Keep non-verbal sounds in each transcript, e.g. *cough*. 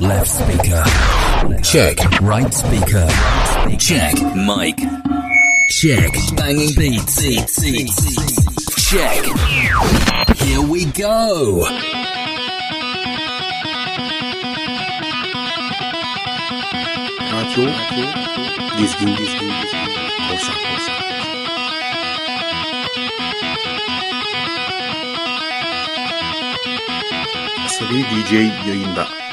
Left speaker. Check. Right speaker. Check. Mic. Check. Banging beats. Check. Here we go. Radyo Dizgin Dizgin Dizgin Korsan Korsan Asabi DJ yayında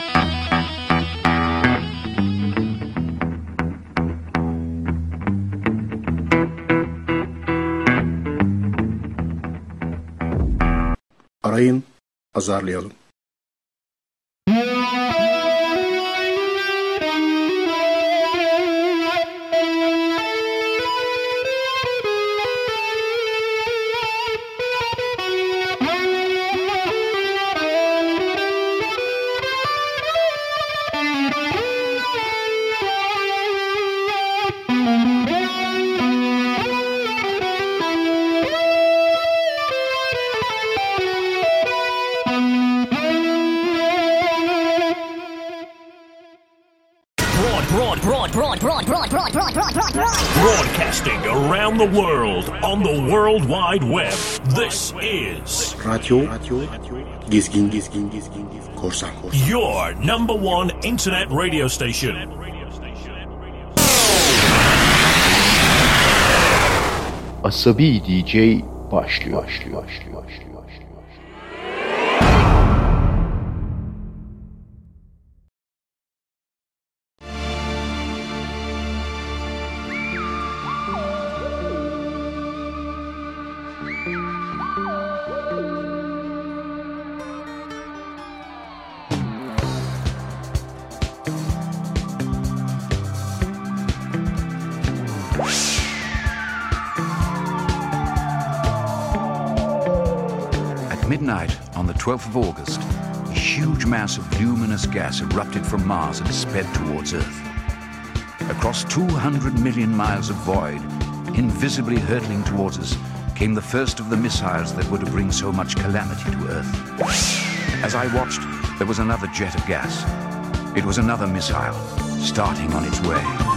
pazarlayalım. World Wide Web. This is Radyo, Radyo Dizgin Dizgin Dizgin Dizgin Korsan Korsan your number one internet radio station. Asabi DJ başlıyor. başlıyor, başlıyor, başlıyor, of August, a huge mass of luminous gas erupted from Mars and sped towards Earth. Across 200 million miles of void, invisibly hurtling towards us, came the first of the missiles that were to bring so much calamity to Earth. As I watched, there was another jet of gas. It was another missile, starting on its way.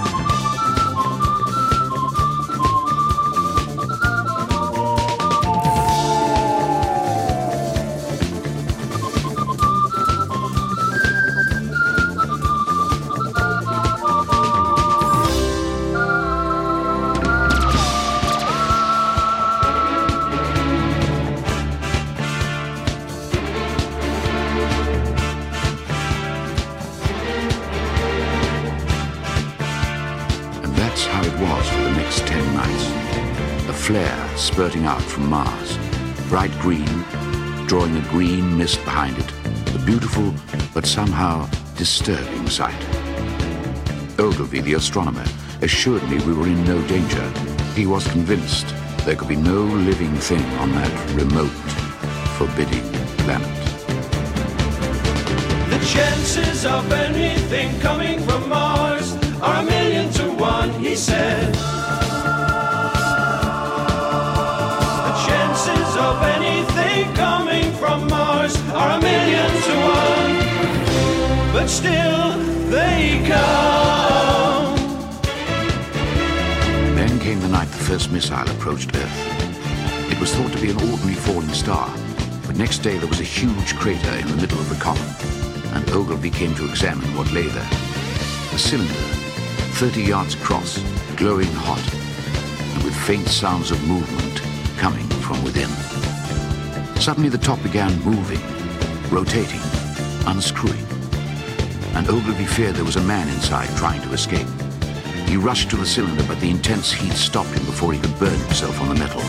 From Mars, bright green, drawing a green mist behind it. A beautiful but somehow disturbing sight. Ogilvy, the astronomer, assured me we were in no danger. He was convinced there could be no living thing on that remote, forbidding planet. The chances of anything coming from Mars are a million to one, he said. Of anything coming from Mars are a million to one, but still they come. Then came the night the first missile approached Earth. It was thought to be an ordinary falling star, but next day there was a huge crater in the middle of the comet, and Ogilvy came to examine what lay there. A cylinder, 30 yards across, glowing hot, and with faint sounds of movement coming from within. Suddenly the top began moving, rotating, unscrewing, and Ogilvy feared there was a man inside trying to escape. He rushed to the cylinder, but the intense heat stopped him before he could burn himself on the metal.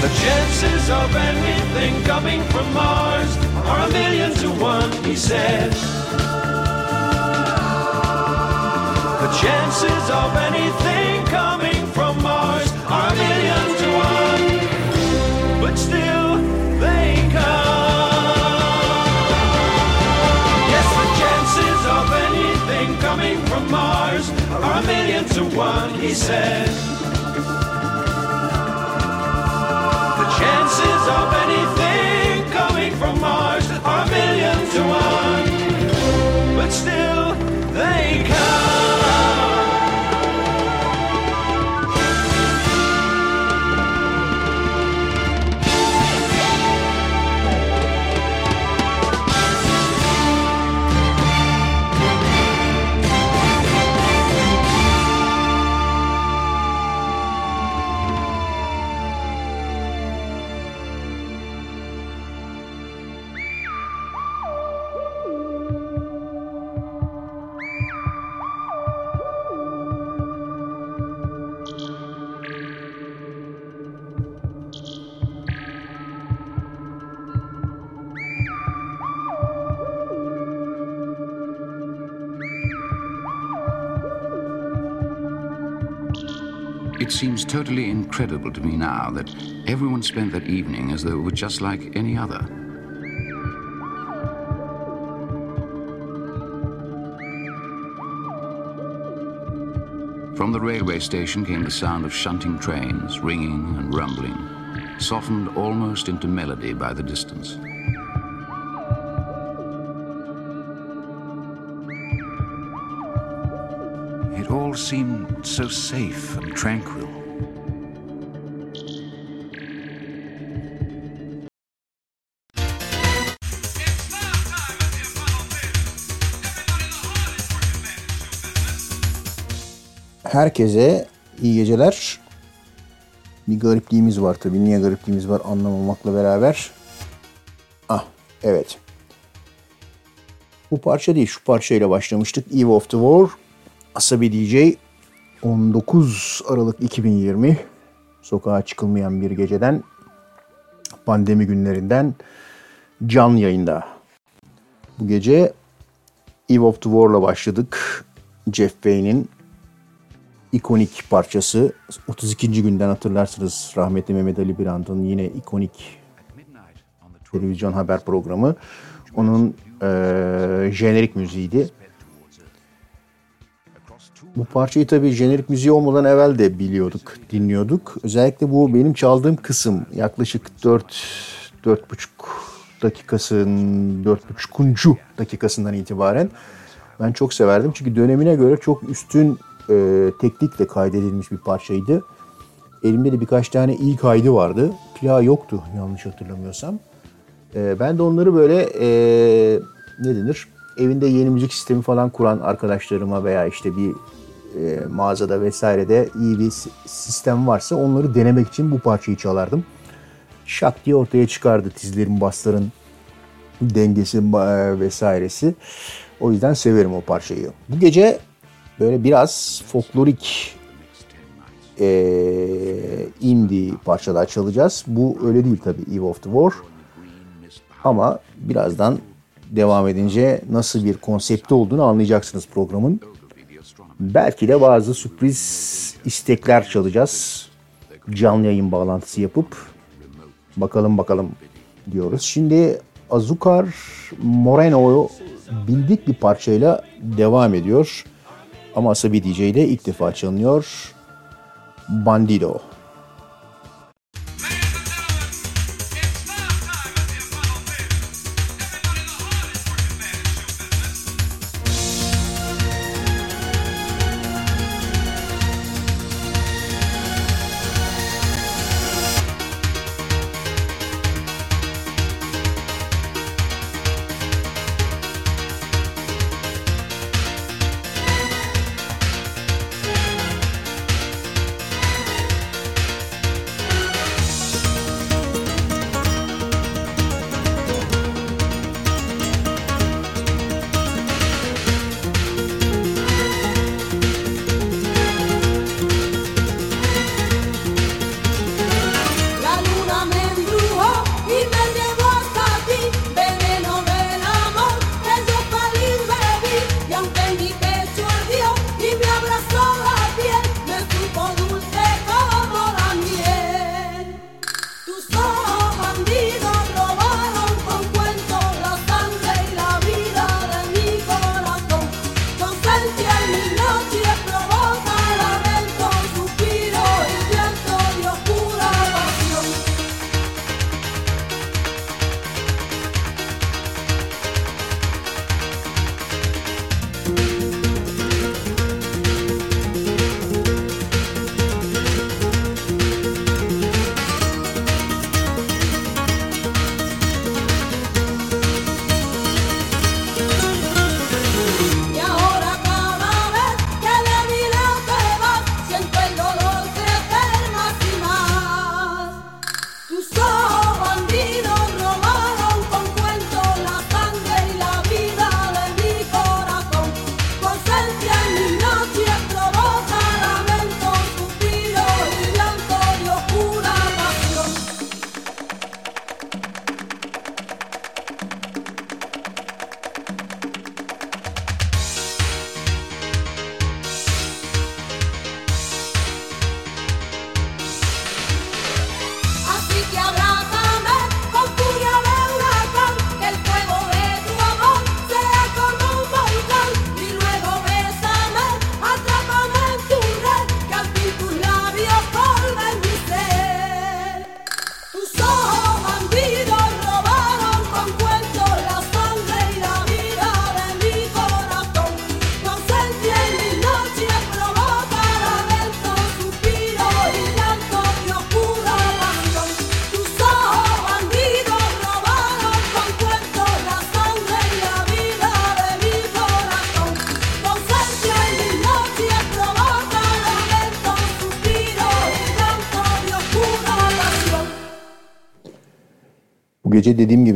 The chances of anything coming from Mars are a million to one, he said. The chances of anything to one, he said. Seems totally incredible to me now that everyone spent that evening as though it were just like any other. From the railway station came the sound of shunting trains, ringing and rumbling, softened almost into melody by the distance. It all seemed so safe and tranquil. Herkese iyi geceler. Bir garipliğimiz var tabii. Niye garipliğimiz var anlamamakla beraber. Ah evet. Bu parça değil şu parçayla başlamıştık. Eve of the War. Asabi DJ 19 Aralık 2020 sokağa çıkılmayan bir geceden pandemi günlerinden can yayında. Bu gece Eve of the War'la başladık. Jeff Wayne'in ikonik parçası 32. günden hatırlarsınız rahmetli Mehmet Ali Birand'ın yine ikonik televizyon haber programı. Onun eee jenerik müziğiydi. Bu parçayı tabii jenerik müziği olmadan evvel de biliyorduk, dinliyorduk. Özellikle bu benim çaldığım kısım yaklaşık 4 4,5 dakikasının 4,5. dakikasından itibaren ben çok severdim. Çünkü dönemine göre çok üstün e, teknikle kaydedilmiş bir parçaydı. Elimde de birkaç tane iyi kaydı vardı. Plağı yoktu yanlış hatırlamıyorsam. E, ben de onları böyle e, ne denir? Evinde yeni müzik sistemi falan kuran arkadaşlarıma veya işte bir e, mağazada vesairede iyi bir sistem varsa onları denemek için bu parçayı çalardım. Şak diye ortaya çıkardı tizlerin, basların dengesi vesairesi. O yüzden severim o parçayı. Bu gece böyle biraz folklorik eee indie parçalar çalacağız. Bu öyle değil tabii Eve of the War. Ama birazdan devam edince nasıl bir konsepti olduğunu anlayacaksınız programın. Belki de bazı sürpriz istekler çalacağız. Canlı yayın bağlantısı yapıp bakalım bakalım diyoruz. Şimdi Azúcar Moreno bildik bir parçayla devam ediyor. Ama Asabi DJ ile ilk defa çalınıyor. Bandido.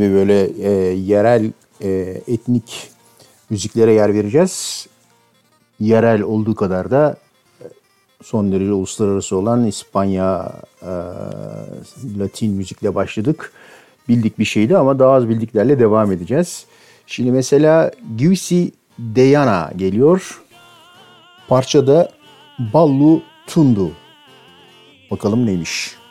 gibi böyle e, yerel e, etnik müziklere yer vereceğiz. Yerel olduğu kadar da e, son derece uluslararası olan İspanya e, Latin müzikle başladık. Bildik bir şeydi ama daha az bildiklerle devam edeceğiz. Şimdi mesela Givsi Deyana geliyor. Parçada Ballu Tundu. Bakalım neymiş.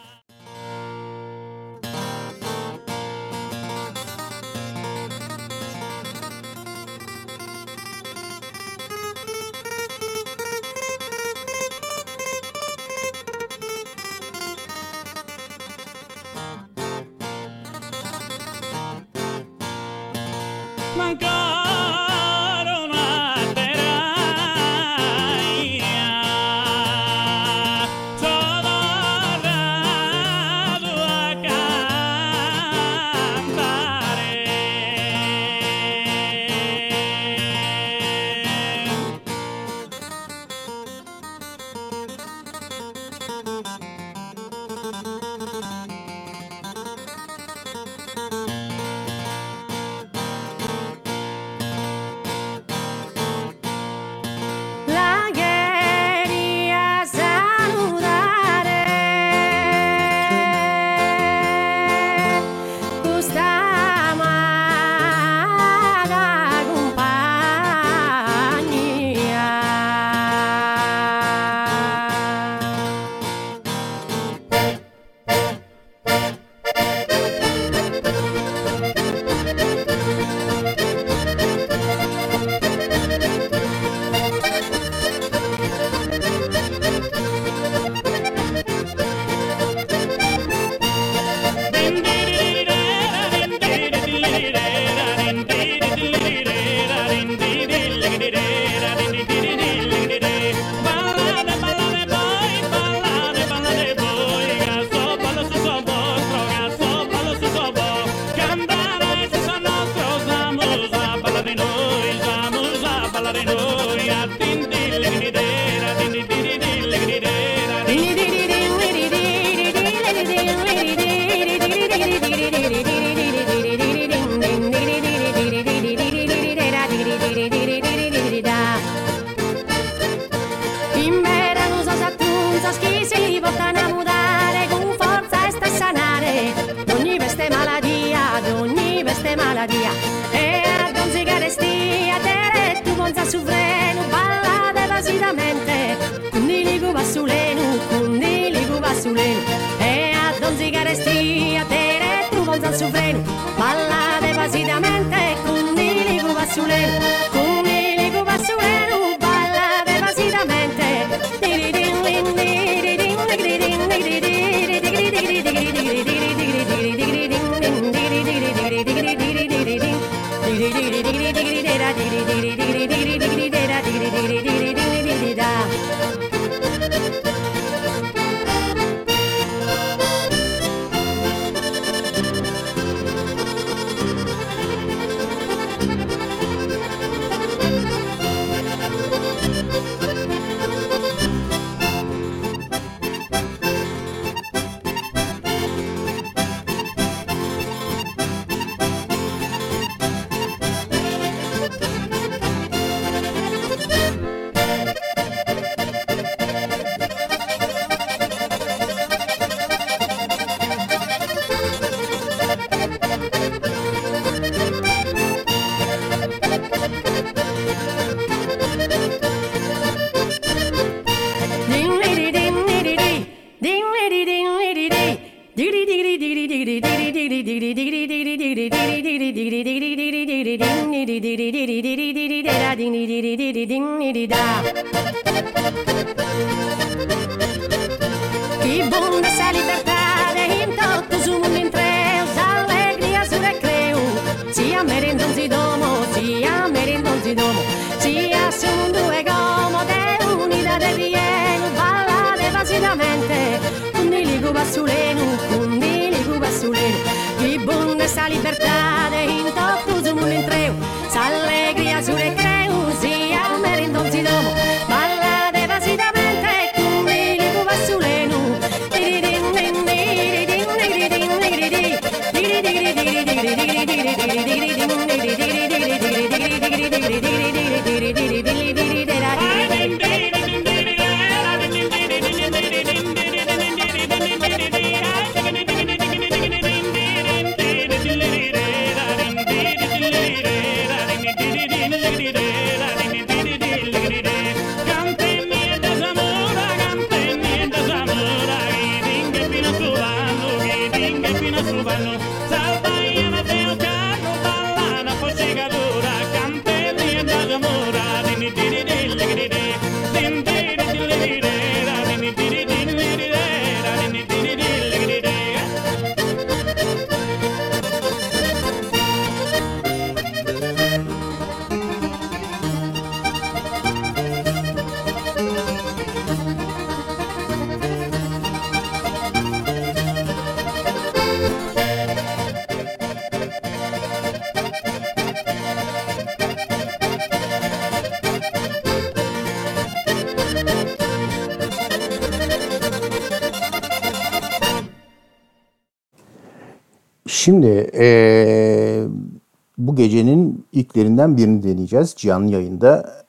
Deneyeceğiz. Canlı yayında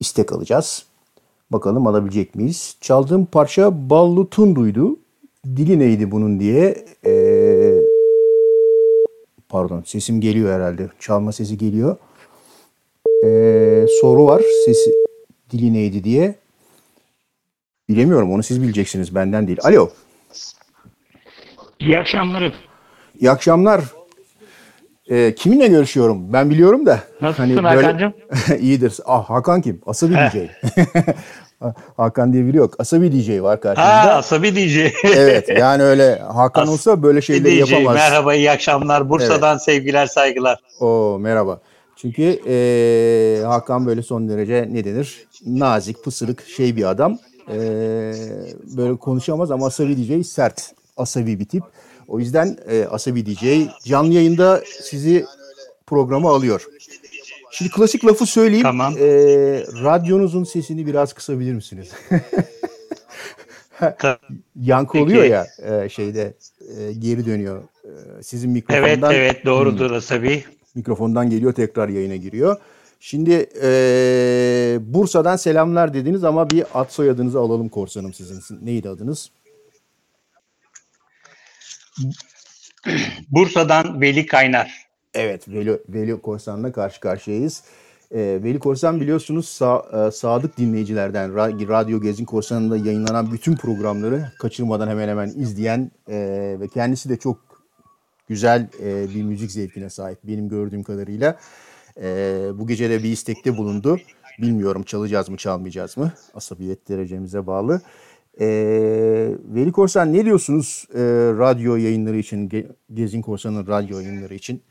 istek alacağız. Bakalım alabilecek miyiz? Çaldığım parça Ballu Tundu'ydu. Dili neydi bunun diye eee, pardon sesim geliyor herhalde. Çalma sesi geliyor. Eee, soru var. Sesi dili neydi diye. Bilemiyorum onu siz bileceksiniz benden değil. Alo. İyi akşamlar. İyi akşamlar. Ee, kiminle görüşüyorum? Ben biliyorum da. Nasılsın Hakan'cığım? *laughs* İyidir. Ah Hakan kim? Asabi. DJ. *laughs* Hakan diye biri yok. Asabi DJ var Ha karşımızda. Asabi DJ. evet yani öyle Hakan olsa böyle şeyleri DJ. yapamaz. Merhaba iyi akşamlar. Bursa'dan sevgiler saygılar. Oo merhaba. Çünkü eee, Hakan böyle son derece ne denir? Nazik, pısırık şey bir adam. Eee, böyle konuşamaz ama Asabi DJ sert. Asabi bir tip. O yüzden eee Asabi DJ canlı yayında sizi programa alıyor. Şimdi klasik lafı söyleyeyim. Tamam. Eee, radyonuzun sesini biraz kısabilir misiniz? *laughs* Yankı oluyor Peki. ya eee, şeyde eee, geri dönüyor. Eee, sizin Evet mikrofondan. evet doğrudur Asabi. Mikrofondan geliyor tekrar yayına giriyor. Şimdi eee, Bursa'dan selamlar dediniz ama bir ad soyadınızı alalım korsanım sizin. Neydi adınız? Bursa'dan Veli Kaynar. Evet Veli, Veli Korsan'la karşı karşıyayız. Eee, Veli Korsan biliyorsunuz sa- e, sadık dinleyicilerden Ra- Radyo Gezin Korsan'ında yayınlanan bütün programları kaçırmadan hemen hemen izleyen eee, ve kendisi de çok güzel e, bir müzik zevkine sahip benim gördüğüm kadarıyla. E, bu gece de bir istekte bulundu. Bilmiyorum çalacağız mı çalmayacağız mı? Asabiyet derecemize bağlı. E, Veli Korsan ne diyorsunuz e, radyo yayınları için, Ge- Gezin Korsan'ın radyo yayınları için?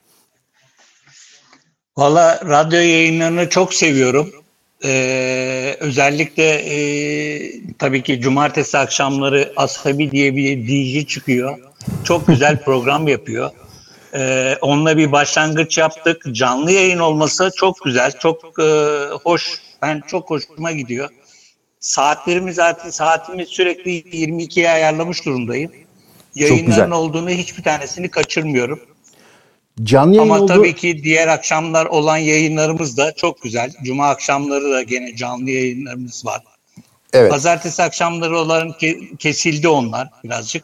Valla radyo yayınlarını çok seviyorum. Ee, özellikle e, tabii ki cumartesi akşamları Asabi diye bir DJ çıkıyor. Çok güzel program yapıyor. Ee, onunla bir başlangıç yaptık. Canlı yayın olması çok güzel, çok e, hoş. Ben çok hoşuma gidiyor. Saatlerimiz zaten saatimiz sürekli 22'ye ayarlamış durumdayım. Yayınların olduğunu hiçbir tanesini kaçırmıyorum. Canlı yayın Ama oldu. tabii ki diğer akşamlar olan yayınlarımız da çok güzel. Cuma akşamları da gene canlı yayınlarımız var. Evet. Pazartesi akşamları olan ke- kesildi onlar birazcık.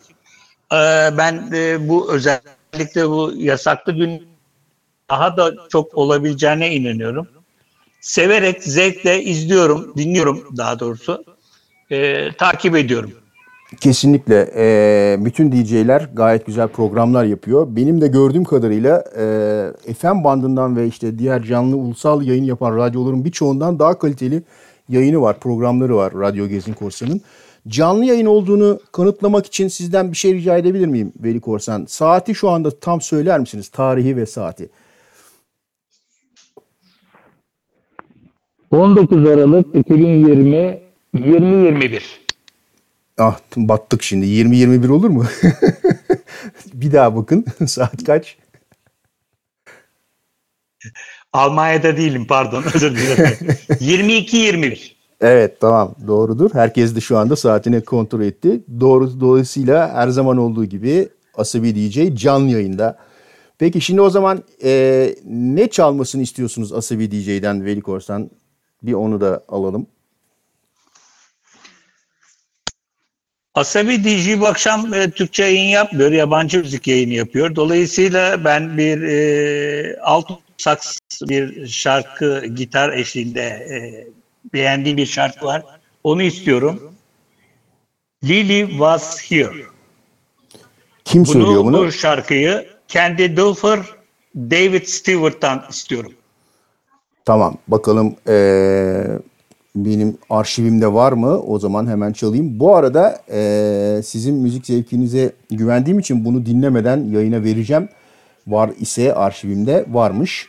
Ee, ben de bu özellikle bu yasaklı gün daha da çok olabileceğine inanıyorum. Severek, zevkle izliyorum, dinliyorum daha doğrusu. Ee, takip ediyorum. Kesinlikle. Ee, bütün DJ'ler gayet güzel programlar yapıyor. Benim de gördüğüm kadarıyla e, FM bandından ve işte diğer canlı ulusal yayın yapan radyoların birçoğundan daha kaliteli yayını var, programları var Radyo Gezin Korsan'ın. Canlı yayın olduğunu kanıtlamak için sizden bir şey rica edebilir miyim Veli Korsan? Saati şu anda tam söyler misiniz? Tarihi ve saati. 19 Aralık 2020 2021. Ah battık şimdi. 20-21 olur mu? *laughs* bir daha bakın. *laughs* Saat kaç? Almanya'da değilim pardon özür dilerim. *laughs* 22-21. Evet tamam doğrudur. Herkes de şu anda saatini kontrol etti. Doğru dolayısıyla her zaman olduğu gibi Asabi DJ canlı yayında. Peki şimdi o zaman e, ne çalmasını istiyorsunuz Asabi DJ'den Veli Korsan? Bir onu da alalım. Asabi DJ bu akşam e, Türkçe yayın yapmıyor, yabancı müzik yayını yapıyor. Dolayısıyla ben bir e, alt saks bir şarkı gitar eşliğinde e, beğendiğim bir şarkı var. Onu istiyorum. Lily Was Here. Kim söylüyor bunu? Bu şarkıyı Candy Dulfer, David Stewart'tan istiyorum. Tamam bakalım eee, benim arşivimde var mı? O zaman hemen çalayım. Bu arada eee, sizin müzik zevkinize güvendiğim için bunu dinlemeden yayına vereceğim. Var ise arşivimde varmış.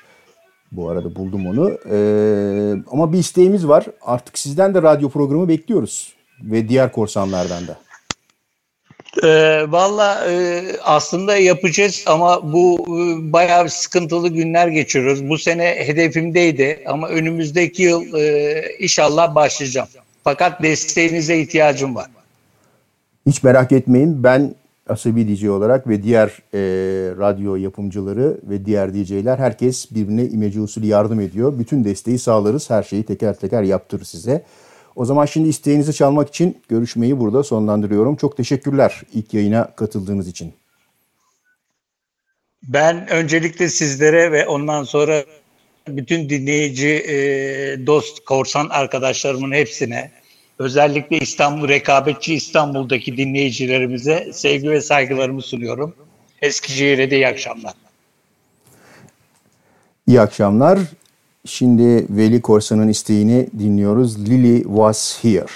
Bu arada buldum onu. Eee, ama bir isteğimiz var. Artık sizden de radyo programı bekliyoruz. Ve diğer korsanlardan da. Ee, Valla e, aslında yapacağız ama bu e, bayağı sıkıntılı günler geçiriyoruz. Bu sene hedefimdeydi ama önümüzdeki yıl e, inşallah başlayacağım. Fakat desteğinize ihtiyacım var. Hiç merak etmeyin. Ben Asabi DJ olarak ve diğer e, radyo yapımcıları ve diğer DJ'ler herkes birbirine imece usulü yardım ediyor. Bütün desteği sağlarız. Her şeyi teker teker yaptırır size. O zaman şimdi isteğinizi çalmak için görüşmeyi burada sonlandırıyorum. Çok teşekkürler ilk yayına katıldığınız için. Ben öncelikle sizlere ve ondan sonra bütün dinleyici, e, dost, korsan arkadaşlarımın hepsine, özellikle İstanbul, rekabetçi İstanbul'daki dinleyicilerimize sevgi ve saygılarımı sunuyorum. Eskişehir'e de iyi akşamlar. İyi akşamlar. Şimdi Veli Korsan'ın isteğini dinliyoruz. Lily was here.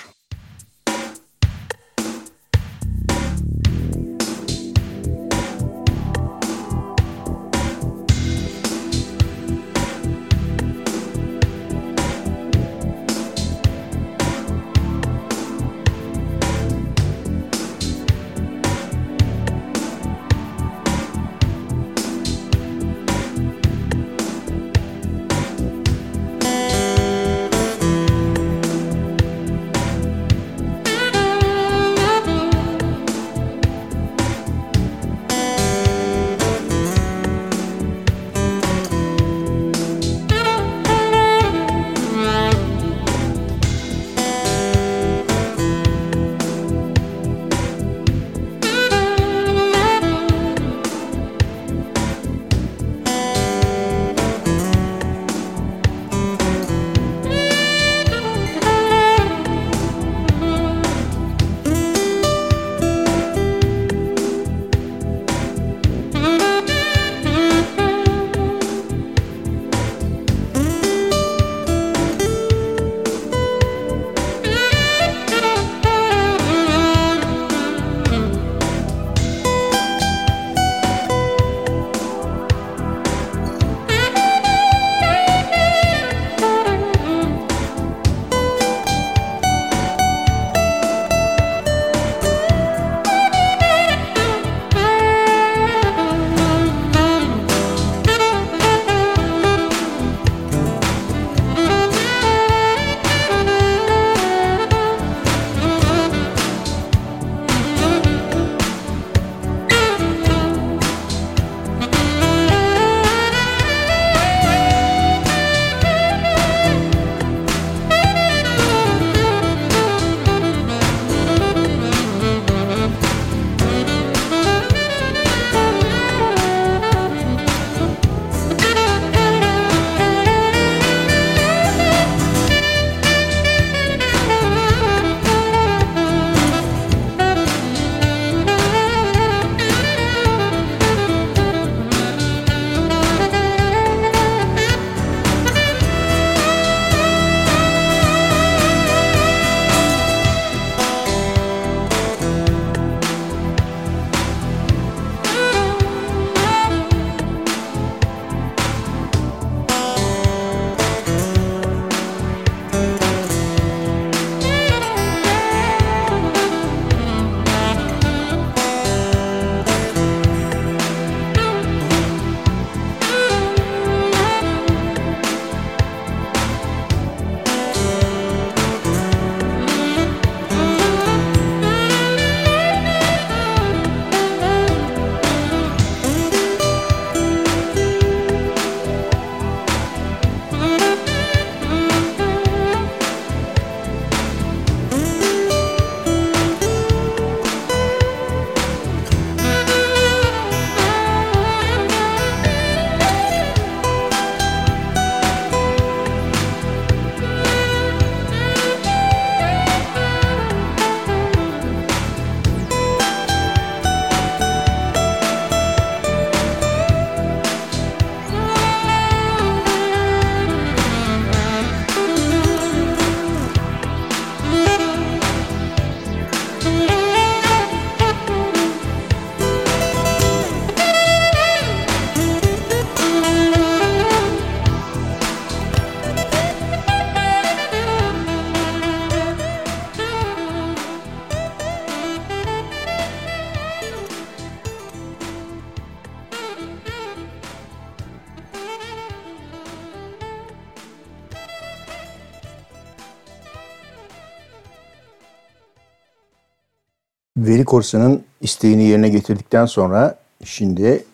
Korsan'ın isteğini yerine getirdikten sonra şimdi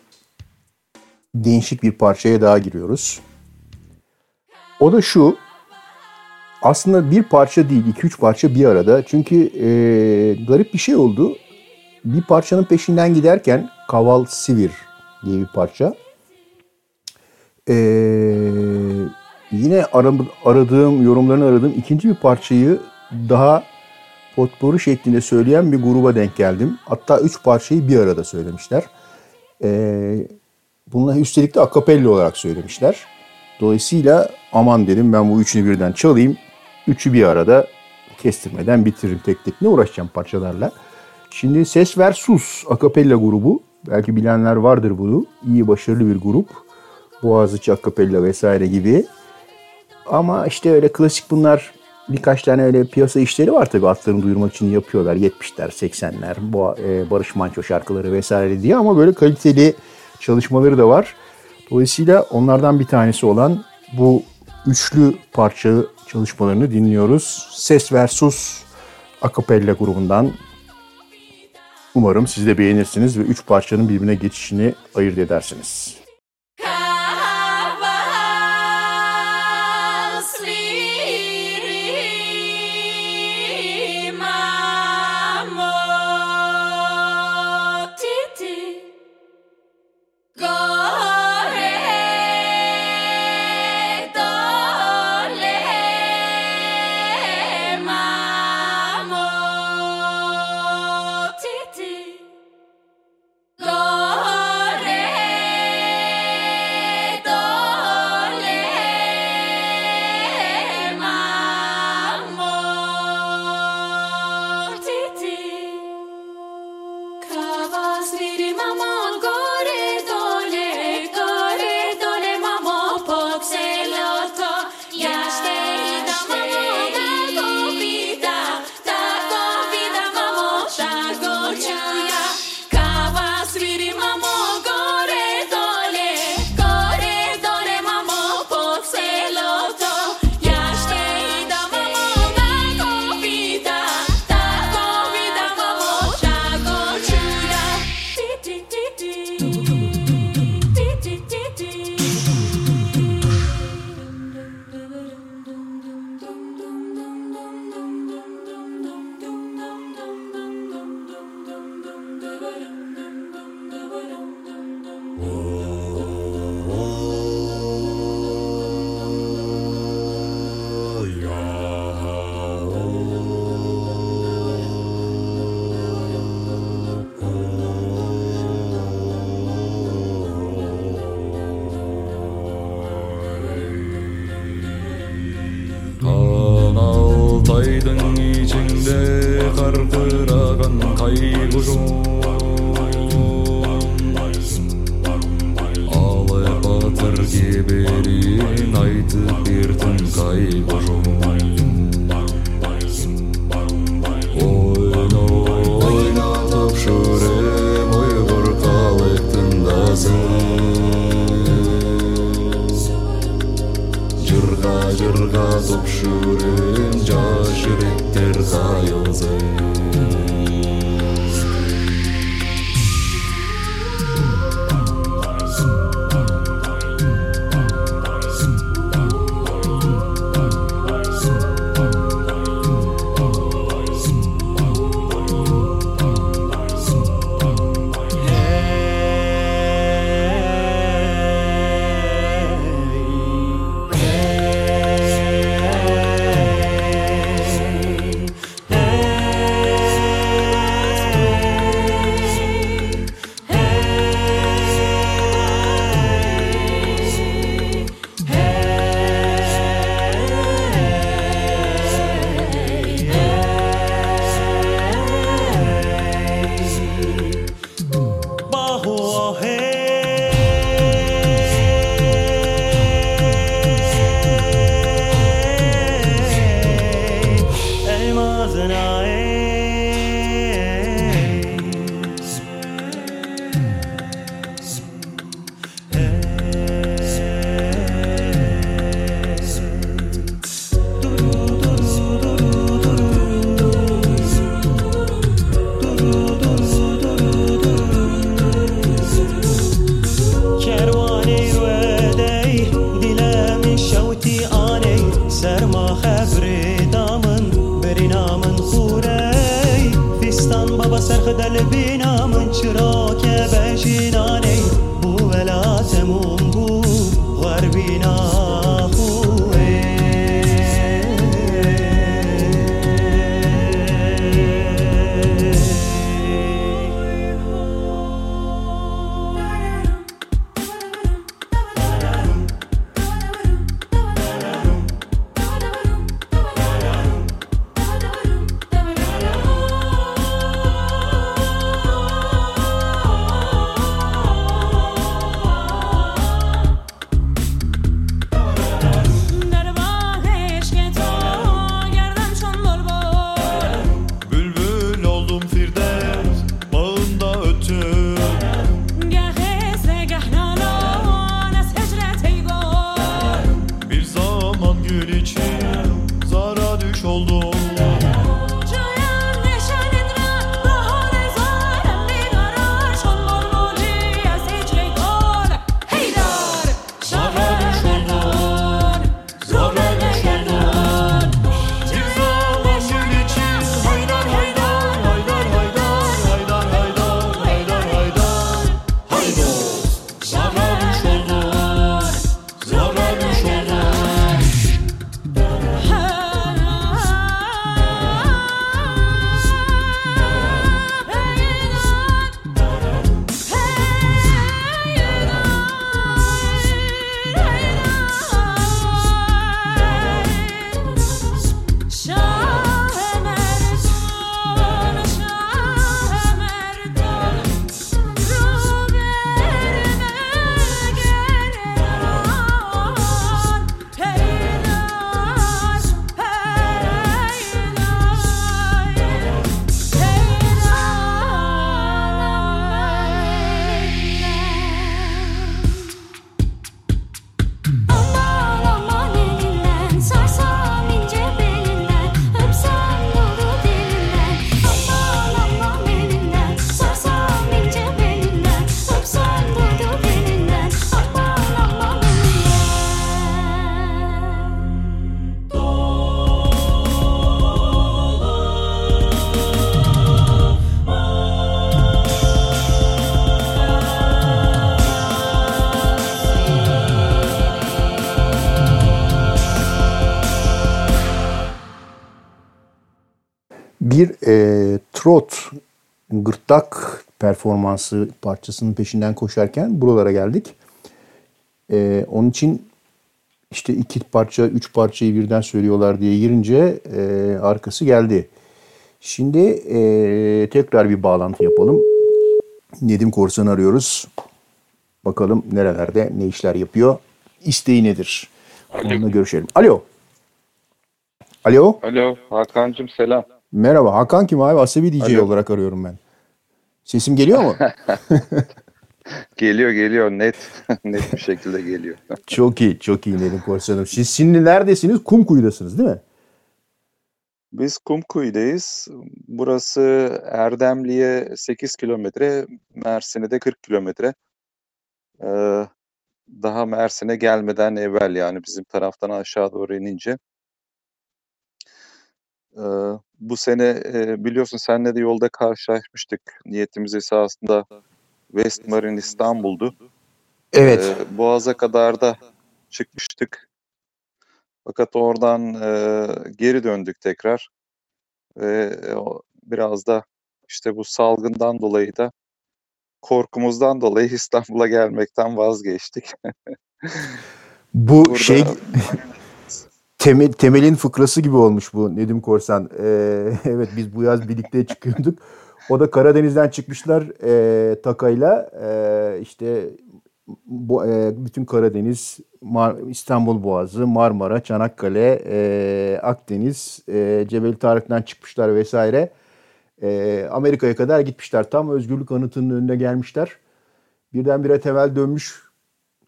değişik bir parçaya daha giriyoruz. O da şu. Aslında bir parça değil, iki üç parça bir arada. Çünkü e, garip bir şey oldu. Bir parçanın peşinden giderken Kaval Sivir diye bir parça. E, yine aram- aradığım, yorumlarını aradığım ikinci bir parçayı daha potpourri şeklinde söyleyen bir gruba denk geldim. Hatta üç parçayı bir arada söylemişler. Ee, bunları üstelik de akapella olarak söylemişler. Dolayısıyla aman dedim ben bu üçünü birden çalayım. Üçü bir arada kestirmeden bitiririm tek tek. Ne uğraşacağım parçalarla. Şimdi Ses Ver Sus akapella grubu. Belki bilenler vardır bunu. İyi başarılı bir grup. Boğaziçi akapella vesaire gibi. Ama işte öyle klasik bunlar birkaç tane öyle piyasa işleri var tabii atlarını duyurmak için yapıyorlar. 70'ler, 80'ler, bu e, Barış Manço şarkıları vesaire diye ama böyle kaliteli çalışmaları da var. Dolayısıyla onlardan bir tanesi olan bu üçlü parça çalışmalarını dinliyoruz. Ses Versus Akapella grubundan. Umarım siz de beğenirsiniz ve üç parçanın birbirine geçişini ayırt edersiniz. سرما خبر دامن بری نامن خوره فستان بابا سرخ دل بینامن چرا که بشینان gırtlak performansı parçasının peşinden koşarken buralara geldik. E, onun için işte iki parça, üç parçayı birden söylüyorlar diye girince e, arkası geldi. Şimdi e, tekrar bir bağlantı yapalım. Nedim Korsan'ı arıyoruz. Bakalım nerelerde ne işler yapıyor. İsteği nedir? Onunla görüşelim. Alo. Alo. Alo Hakan'cığım selam. Merhaba. Hakan kim abi? Asabi DJ Alo. olarak arıyorum ben. Sesim geliyor mu? *laughs* Geliyor geliyor net *laughs* net bir şekilde geliyor. çok iyi. Çok iyi Nedim Korsan'ım. Siz şimdi neredesiniz? Kumkuyu'dasınız değil mi? Biz Kumkuyu'dayız. Burası Erdemli'ye 8 kilometre, Mersin'e de 40 kilometre. Ee, daha Mersin'e gelmeden evvel yani bizim taraftan aşağı doğru inince. Ee, bu sene e, biliyorsun seninle de yolda karşılaşmıştık. Niyetimiz esasında West Marine İstanbul'du. Evet. Ee, Boğaz'a kadar da çıkmıştık. Fakat oradan e, geri döndük tekrar. Ve e, o- biraz da işte bu salgından dolayı da korkumuzdan dolayı *laughs* İstanbul'a gelmekten vazgeçtik. Bu Burada- şey *laughs* temel, temelin fıkrası gibi olmuş bu Nedim Korsan. Ee, *laughs* evet biz bu yaz birlikte çıkıyorduk. O da Karadeniz'den çıkmışlar e, takayla e, işte bu e, bütün Karadeniz, Mar- İstanbul Boğazı, Marmara, Çanakkale, e, Akdeniz, e, Cebeli Tarık'tan çıkmışlar vesaire. E, Amerika'ya kadar gitmişler. Tam özgürlük anıtının önüne gelmişler. Birdenbire Tevel dönmüş.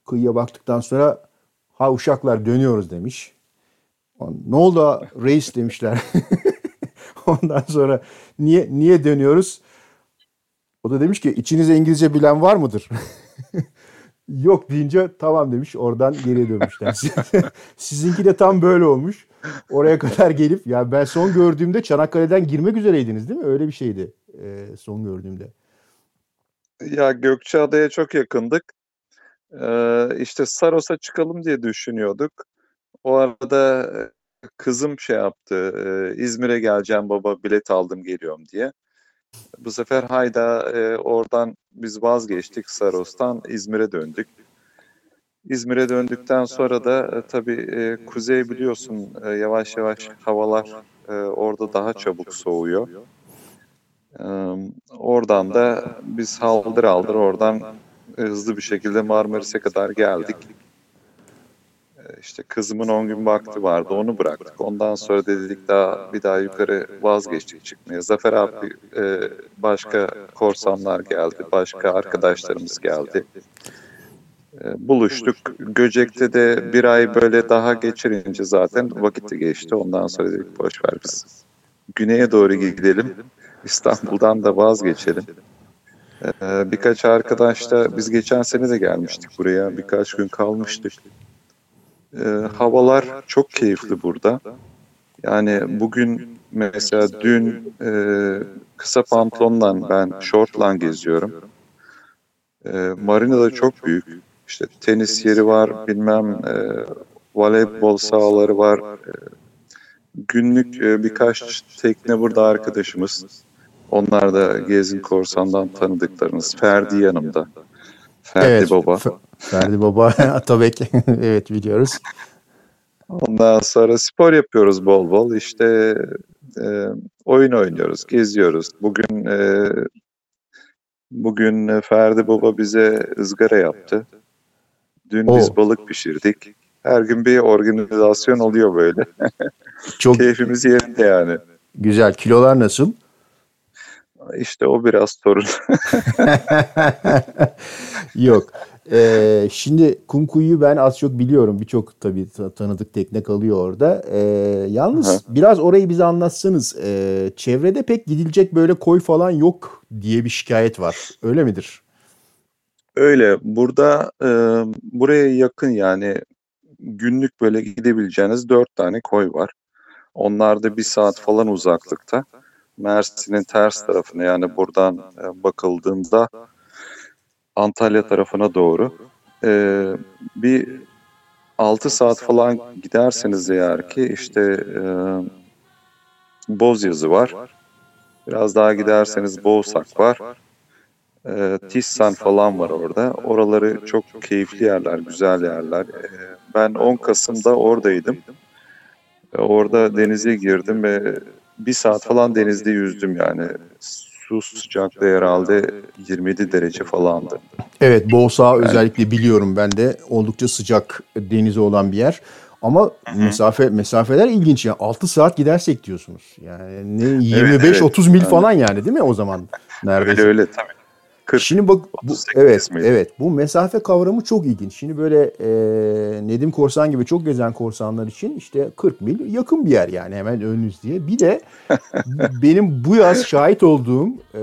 Kıyıya baktıktan sonra ha uşaklar dönüyoruz demiş. Ne oldu reis demişler. *laughs* Ondan sonra niye niye dönüyoruz? O da demiş ki içinizde İngilizce bilen var mıdır? *laughs* Yok deyince tamam demiş. Oradan geriye dönmüşler. *laughs* Sizinki de tam böyle olmuş. Oraya kadar gelip ya ben son gördüğümde Çanakkale'den girmek üzereydiniz değil mi? Öyle bir şeydi e, son gördüğümde. Ya Gökçeada'ya çok yakındık. Ee, işte Saros'a çıkalım diye düşünüyorduk. O arada e, kızım şey yaptı. e, İzmir'e geleceğim baba bilet aldım geliyorum diye. Bu sefer hayda e, oradan biz vazgeçtik Saros'tan İzmir'e döndük. İzmir'e döndükten sonra da e, tabii e, kuzey biliyorsun e, yavaş yavaş havalar e, orada daha çabuk soğuyor. E, oradan da biz haldır aldır oradan e, hızlı bir şekilde Marmaris'e kadar geldik. E, işte kızımın 10 gün vakti vardı onu bıraktık. Ondan sonra da dedik daha bir daha yukarı vazgeçtik çıkmaya. Zafer abi e, başka korsanlar geldi, başka arkadaşlarımız geldi. E, buluştuk. Göcek'te de bir ay böyle daha geçirince zaten vakit de geçti. Ondan sonra dedik boş ver biz. Güneye doğru gidelim. İstanbul'dan da vazgeçelim. Ee, birkaç arkadaş da biz geçen sene de gelmiştik buraya. Birkaç gün kalmıştık. Ee, havalar çok keyifli burada. Yani bugün mesela dün e, kısa pantolonla ben şortla geziyorum. Ee, marina da çok büyük. İşte tenis yeri var, bilmem e, voleybol sahaları var. E, günlük e, birkaç tekne burada arkadaşımız. Onlar da Gezgin Korsan'dan tanıdıklarınız. Ferdi yanımda. Ferdi Evet, Baba. Ferdi Baba *laughs* Atabek. *laughs* evet biliyoruz. Ondan sonra spor yapıyoruz bol bol. İşte e, oyun oynuyoruz, geziyoruz. Bugün e, bugün Ferdi Baba bize ızgara yaptı. Dün Oo. biz balık pişirdik. Her gün bir organizasyon oluyor böyle. Çok *laughs* Keyfimiz yerinde yani. güzel. Kilolar nasıl? İşte o biraz sorun. *laughs* Yok. Ee, şimdi Kumkuyu'yu ben az çok biliyorum. Birçok tabii ta- tanıdık tekne kalıyor orada. Ee, yalnız Hı. biraz orayı bize anlatsanız. Ee, çevrede pek gidilecek böyle koy falan yok diye bir şikayet var. Öyle midir? Öyle. Burada e, buraya yakın yani günlük böyle gidebileceğiniz dört tane koy var. Onlar da bir saat falan uzaklıkta. Mersin'in ters tarafına yani buradan e, bakıldığında Antalya tarafına doğru. E, bir 6 saat falan giderseniz eğer ki işte e, Bozyazı var. Biraz daha giderseniz Boğsak var. E, Tissan falan var orada. Oraları çok keyifli yerler, güzel yerler. E, ben 10 Kasım'da oradaydım. E, orada denize girdim ve bir saat falan denizde yüzdüm yani. Su sıcaklığı herhalde 27 derece falandı. Evet Boğsa özellikle biliyorum ben de oldukça sıcak denizi olan bir yer. Ama mesafe mesafeler ilginç ya. 6 saat gidersek diyorsunuz. Yani ne 25-30 mil Yani- falan yani değil mi o zaman neredeyse? Öyle öyle tabii. 40, Şimdi bak bu, 38 evet miydi? evet bu mesafe kavramı çok ilginç. Şimdi böyle e, Nedim Korsan gibi çok gezen korsanlar için işte 40 mil yakın bir yer yani hemen önünüz diye. Bir de *laughs* benim bu yaz şahit olduğum e,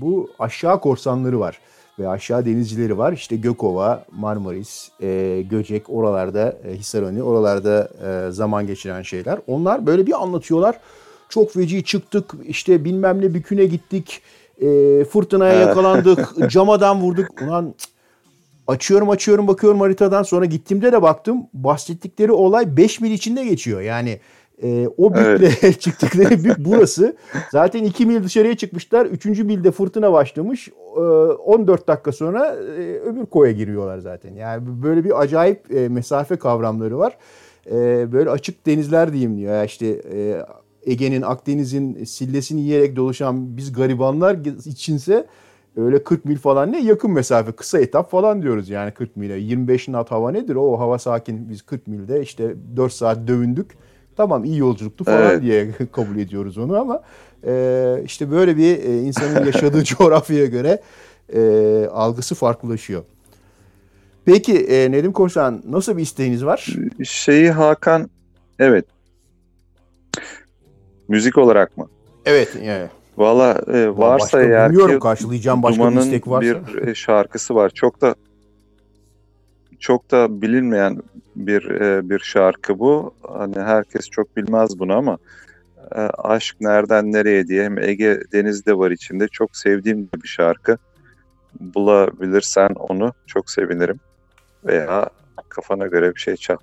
bu aşağı korsanları var ve aşağı denizcileri var. İşte Gökova, Marmaris, e, Göcek oralarda e, Hisaroni oralarda e, zaman geçiren şeyler. Onlar böyle bir anlatıyorlar. Çok feci çıktık işte bilmem ne büküne gittik. E, fırtınaya Evet. yakalandık. *laughs* camadan vurduk. Ulan açıyorum açıyorum bakıyorum haritadan sonra gittiğimde de baktım bahsettikleri olay 5 mil içinde geçiyor. Yani e, o bükle *laughs* *laughs* çıktıkları bük burası. Zaten 2 mil dışarıya çıkmışlar. 3. milde fırtına başlamış. E, 14 dakika sonra e, öbür koya giriyorlar zaten. Yani böyle bir acayip e, mesafe kavramları var. E, böyle açık denizler diyeyim diyor. Ya işte e, Ege'nin, Akdeniz'in sillesini yiyerek dolaşan biz garibanlar içinse öyle 40 mil falan ne yakın mesafe kısa etap falan diyoruz yani 40 mile. 25 knot hava nedir o hava sakin biz 40 milde işte 4 saat dövündük. Tamam iyi yolculuktu falan Evet. diye *laughs* kabul ediyoruz onu ama e, işte böyle bir e, insanın yaşadığı *laughs* coğrafyaya göre e, algısı farklılaşıyor. Peki e, Nedim Korsan nasıl bir isteğiniz var? Şeyi Hakan, evet. Müzik olarak mı? Evet. Yani. Valla e, varsa başka eğer bilmiyorum, ki karşılayacağım başka bir Duman'ın istek varsa. bir e, şarkısı var. Çok da çok da bilinmeyen bir e, bir şarkı bu. Hani herkes çok bilmez bunu ama e, Aşk Nereden Nereye diye hem Ege Deniz'de var içinde. Çok sevdiğim bir şarkı. Bulabilirsen onu çok sevinirim. Veya kafana göre bir şey çal.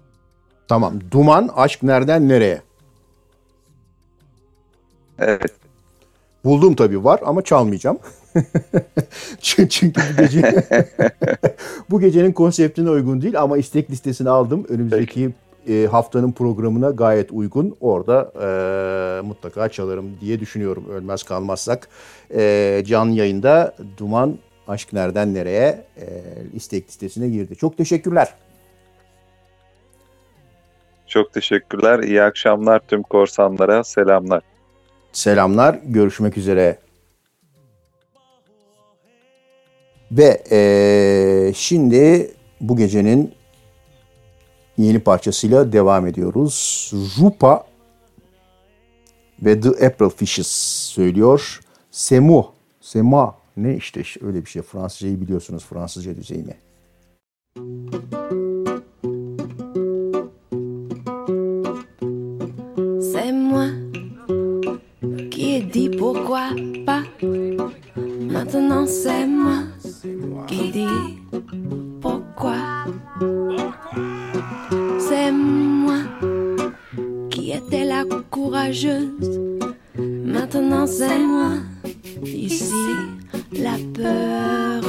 Tamam. Duman, aşk nereden nereye? Evet. Buldum tabii var ama çalmayacağım. *laughs* Çünkü bu gece *laughs* bu gecenin konseptine uygun değil ama istek listesini aldım. Önümüzdeki e, haftanın programına gayet uygun. Orada e, mutlaka çalarım diye düşünüyorum. Ölmez kalmazsak. E, canlı yayında Duman Aşk Nereden Nereye e, istek listesine girdi. Çok teşekkürler. Çok teşekkürler. İyi akşamlar tüm korsanlara. Selamlar. Selamlar. Görüşmek üzere. Ve eee, şimdi bu gecenin yeni parçasıyla devam ediyoruz. Rupa ve The April Fishes söylüyor. Semu, Sema ne işte öyle bir şey. Fransızcayı biliyorsunuz Fransızca düzeyini. C'est dit pourquoi pas. Maintenant c'est moi qui dis pourquoi. C'est moi qui étais la courageuse. Maintenant c'est moi ici la peureuse.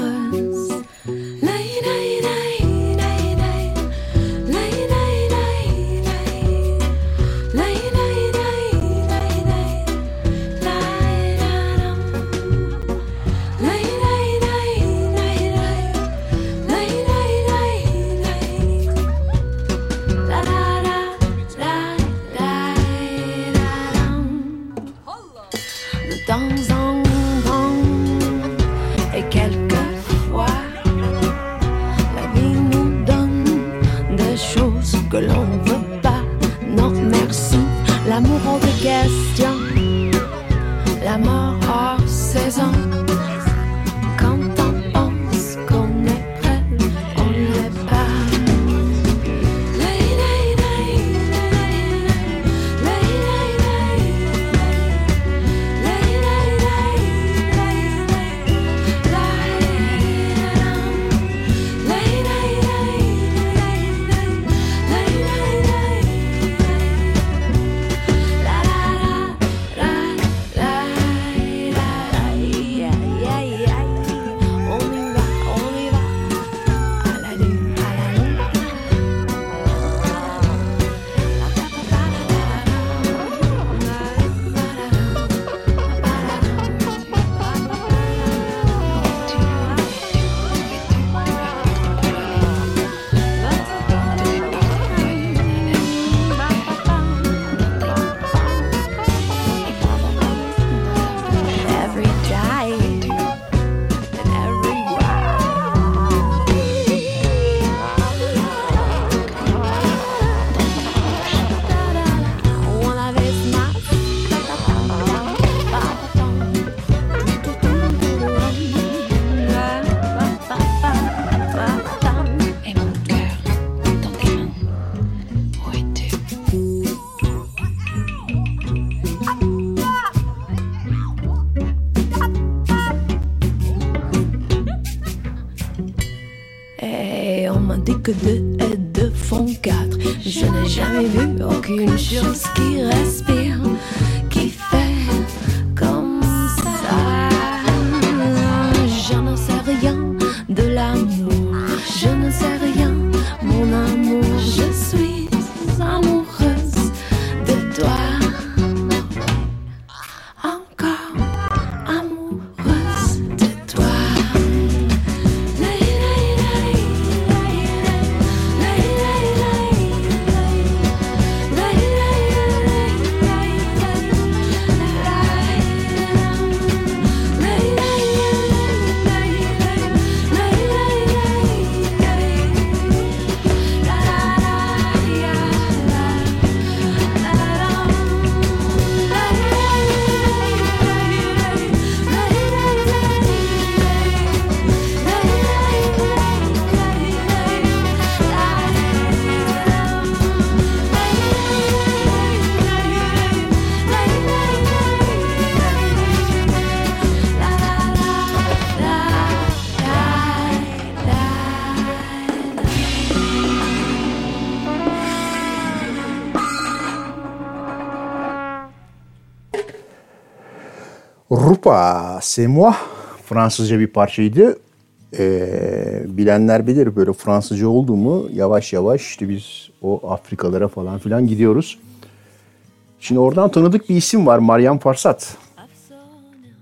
Que deux et deux font quatre. Je n'ai jamais vu aucune chose Rupa, c'est moi. Fransızca bir parçaydı. Ee, bilenler bilir böyle Fransızca oldu mu yavaş yavaş işte biz o Afrikalara falan filan gidiyoruz. Şimdi oradan tanıdık bir isim var Mariam Farsat.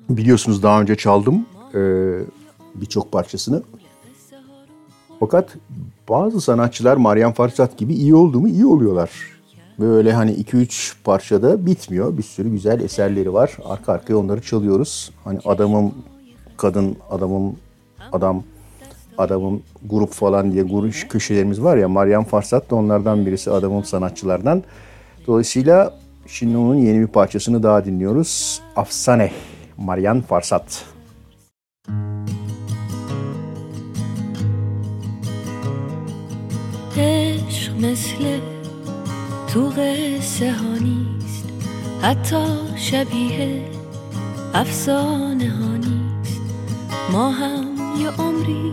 Biliyorsunuz daha önce çaldım ee, birçok parçasını. Fakat bazı sanatçılar Mariam Farsat gibi iyi oldu mu iyi oluyorlar. Böyle hani 2-3 parçada bitmiyor. Bir sürü güzel eserleri var. Arka arkaya onları çalıyoruz. Hani adamım, kadın, adamım, adam, adamım grup falan diye grup köşelerimiz var ya. Meryem Farsat da onlardan birisi adamım sanatçılardan. Dolayısıyla şimdi onun yeni bir parçasını daha dinliyoruz. Afsane, Meryem Farsat. Teşmesle تو قصه ها نیست حتی شبیه افسانه ها نیست. ما هم یه عمری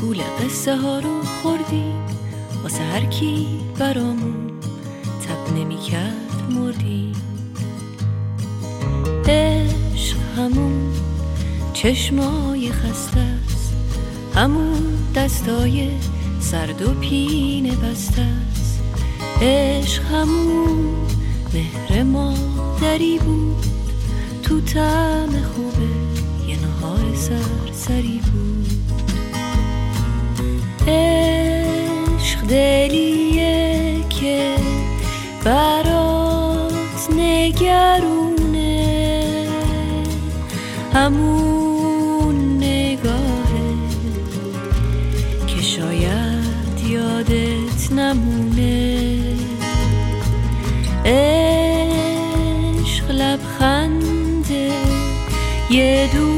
گول قصه ها رو خوردیم واسه هر کی برامون تب نمی کرد مردیم. عشق همون چشمای خسته است همون دستای سرد و پینه بسته است. عشق همون مهر مادری بود. تو طعم خوبه یه نهار سرسری بود. عشق دلیه که برات نگرونه. همون نگاهه که شاید یادت نمونه. عشق لبخند یه دو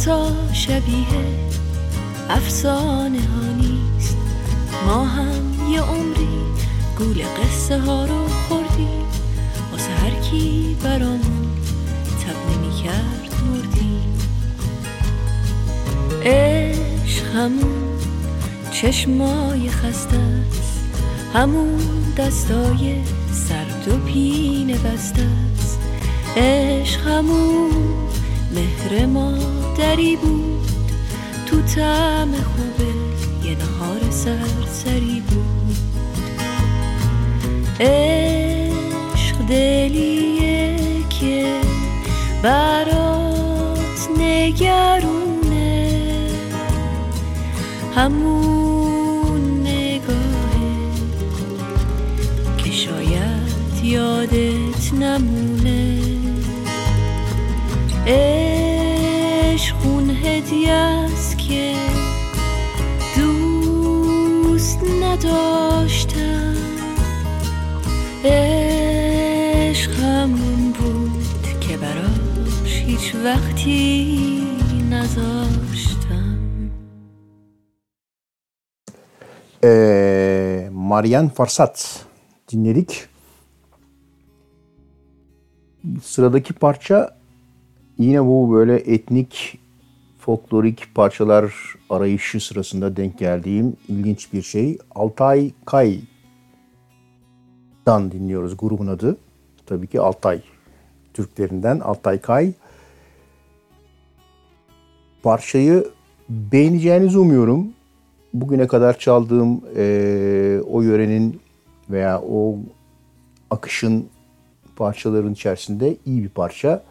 حتی شبیه افسانه ها نیست. ما هم یه عمری گول قصه ها رو خوردیم. واسه هر کی برامون تب نمی کرد مردیم. عشق همون چشمای خسته است. همون دستای سرد و پینه بسته است. عشق همون مهر مادری بود. تو طعم خوبه یه نهار سرسری بود. عشق دلیه که برات نگرونه. همون نگاهه که شاید یادت نمونه. دوست نداشتم عشق همون بود که براش هیچ وقتی نذاشتم Ee, Marian Farsat dinledik. Sıradaki parça yine bu böyle etnik folklorik parçalar arayışı sırasında denk geldiğim ilginç bir şey. Altay Kay'dan dinliyoruz grubun adı. Tabii ki Altay Türklerinden Altay Kay. Parçayı beğeneceğinizi umuyorum. Bugüne kadar çaldığım eee, o yörenin veya o akışın parçaların içerisinde iyi bir parça.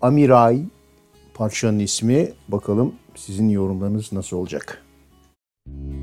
Amiray parçanın ismi. Bakalım sizin yorumlarınız nasıl olacak? gündüzün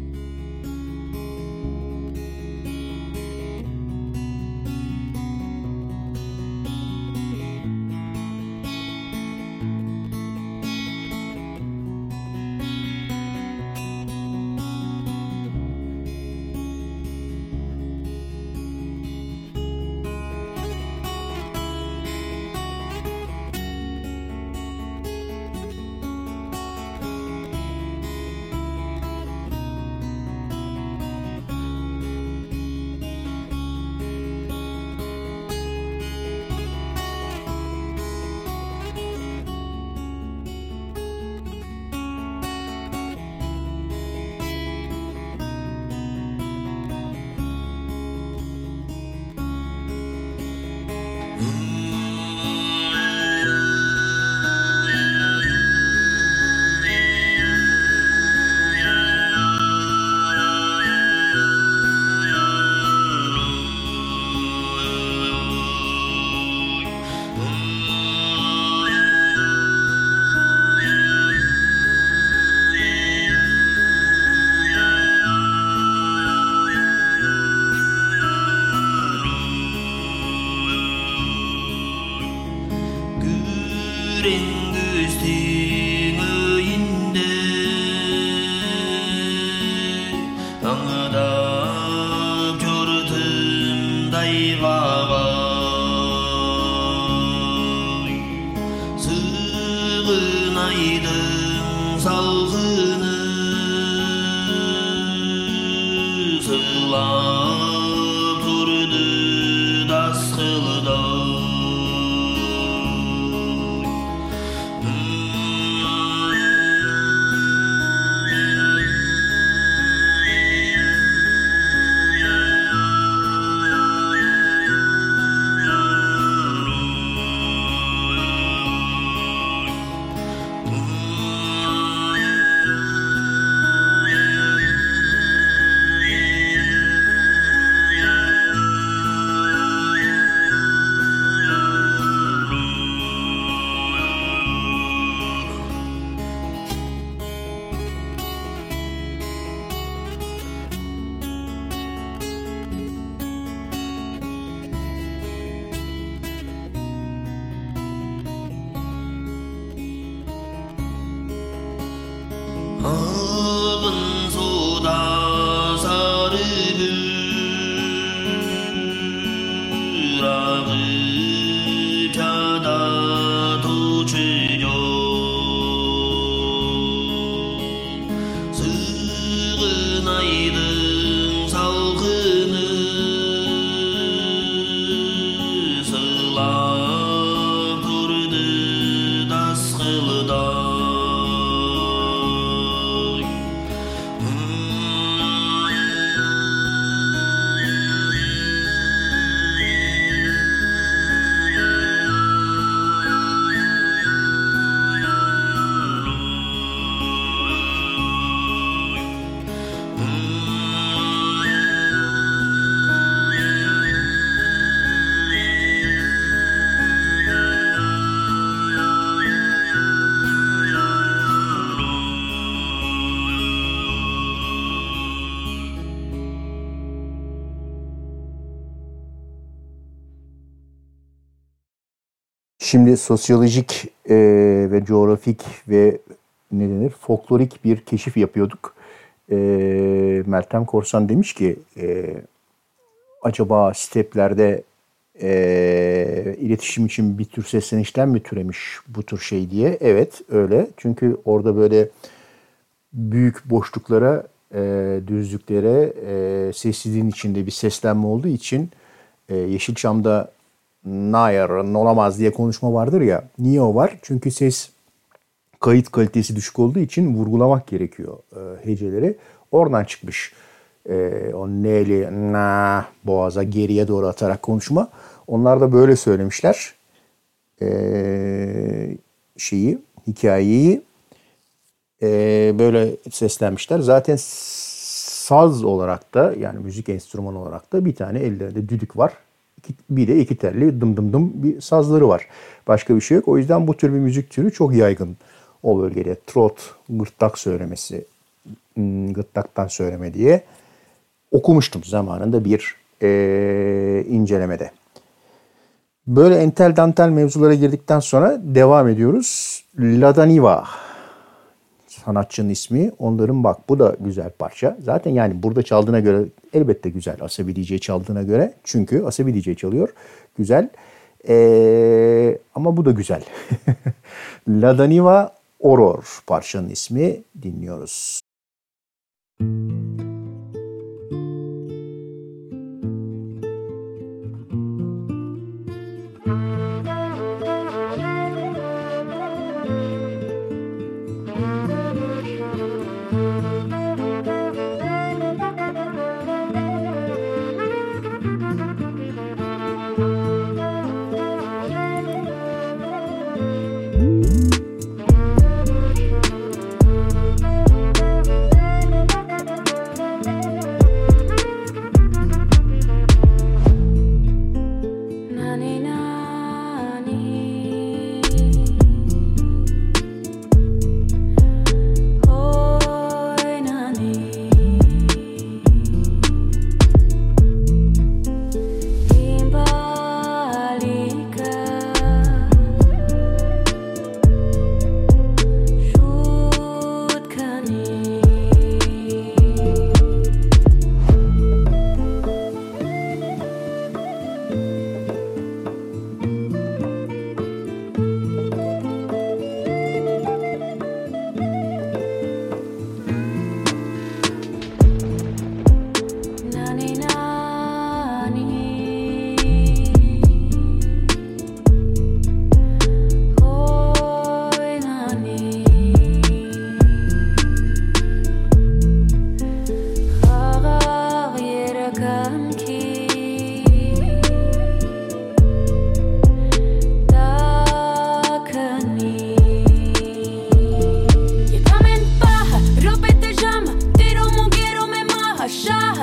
Sosyolojik e, ve coğrafik ve ne denir folklorik bir keşif yapıyorduk. E, Meltem Korsan demiş ki e, acaba steplerde e, iletişim için bir tür seslenişten mi türemiş bu tür şey diye. Evet öyle çünkü orada böyle büyük boşluklara, e, düzlüklere e, sessizliğin içinde bir seslenme olduğu için e, Yeşilçam'da Nair, olamaz diye konuşma vardır ya. Niye o var? Çünkü ses kayıt kalitesi düşük olduğu için vurgulamak gerekiyor e, heceleri. Oradan çıkmış e, o ne'li na boğaza geriye doğru atarak konuşma. Onlar da böyle söylemişler. E, şeyi, hikayeyi e, böyle seslenmişler. Zaten saz olarak da yani müzik enstrümanı olarak da bir tane ellerinde düdük var. Bir de iki telli dım dım dım bir sazları var. Başka bir şey yok. O yüzden bu tür bir müzik türü çok yaygın o bölgede. Trot, gırtlak söylemesi, hmm, gırtlaktan söyleme diye okumuştum zamanında bir e, incelemede. Böyle entel dantel mevzulara girdikten sonra devam ediyoruz. Ladaniva sanatçının ismi. Onların bak bu da güzel parça. Zaten yani burada çaldığına göre elbette güzel Asabi DJ çaldığına göre. Çünkü Asabi DJ çalıyor. Güzel. Ee, ama bu da güzel. *laughs* Ladaniva Oror parçanın ismi dinliyoruz. Nani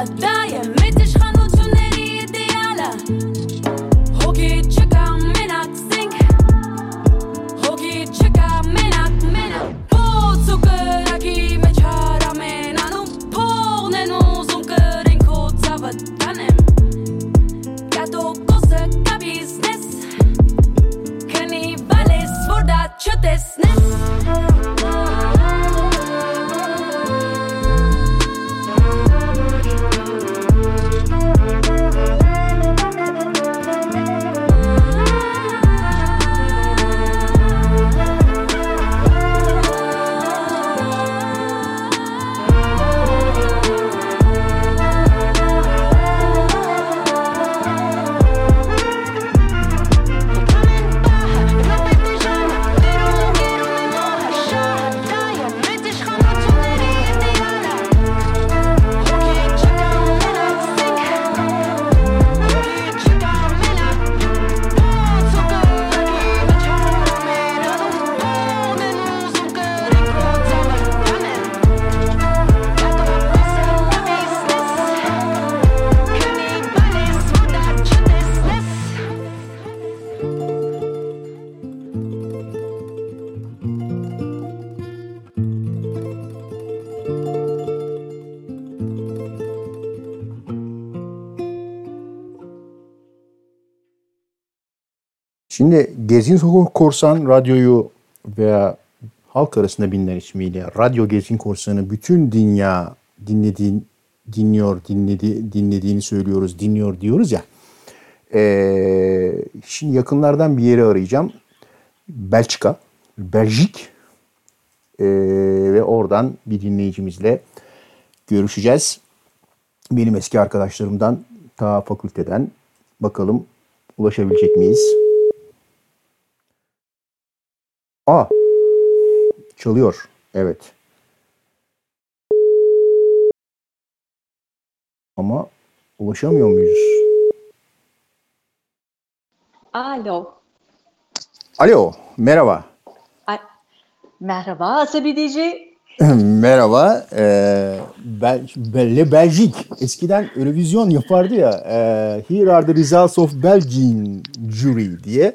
Hasta Sokak Korsan radyoyu veya halk arasında bilinen ismiyle Radyo Gezgin Korsan'ı bütün dünya dinlediğin, dinliyor, dinledi, dinlediğini söylüyoruz, dinliyor diyoruz ya. Ee, şimdi yakınlardan bir yeri arayacağım. Belçika, Belçik Ee, ve oradan bir dinleyicimizle görüşeceğiz. Benim eski arkadaşlarımdan ta fakülteden bakalım ulaşabilecek miyiz? Aa, çalıyor. Evet. Ama ulaşamıyor muyuz? Alo. Alo, merhaba. Ay, merhaba Asabi DJ. *clears throat* Merhaba. Ee, Bel Bel Belgik. Eskiden Eurovision yapardı ya. E, Here are the results of Belgian jury diye.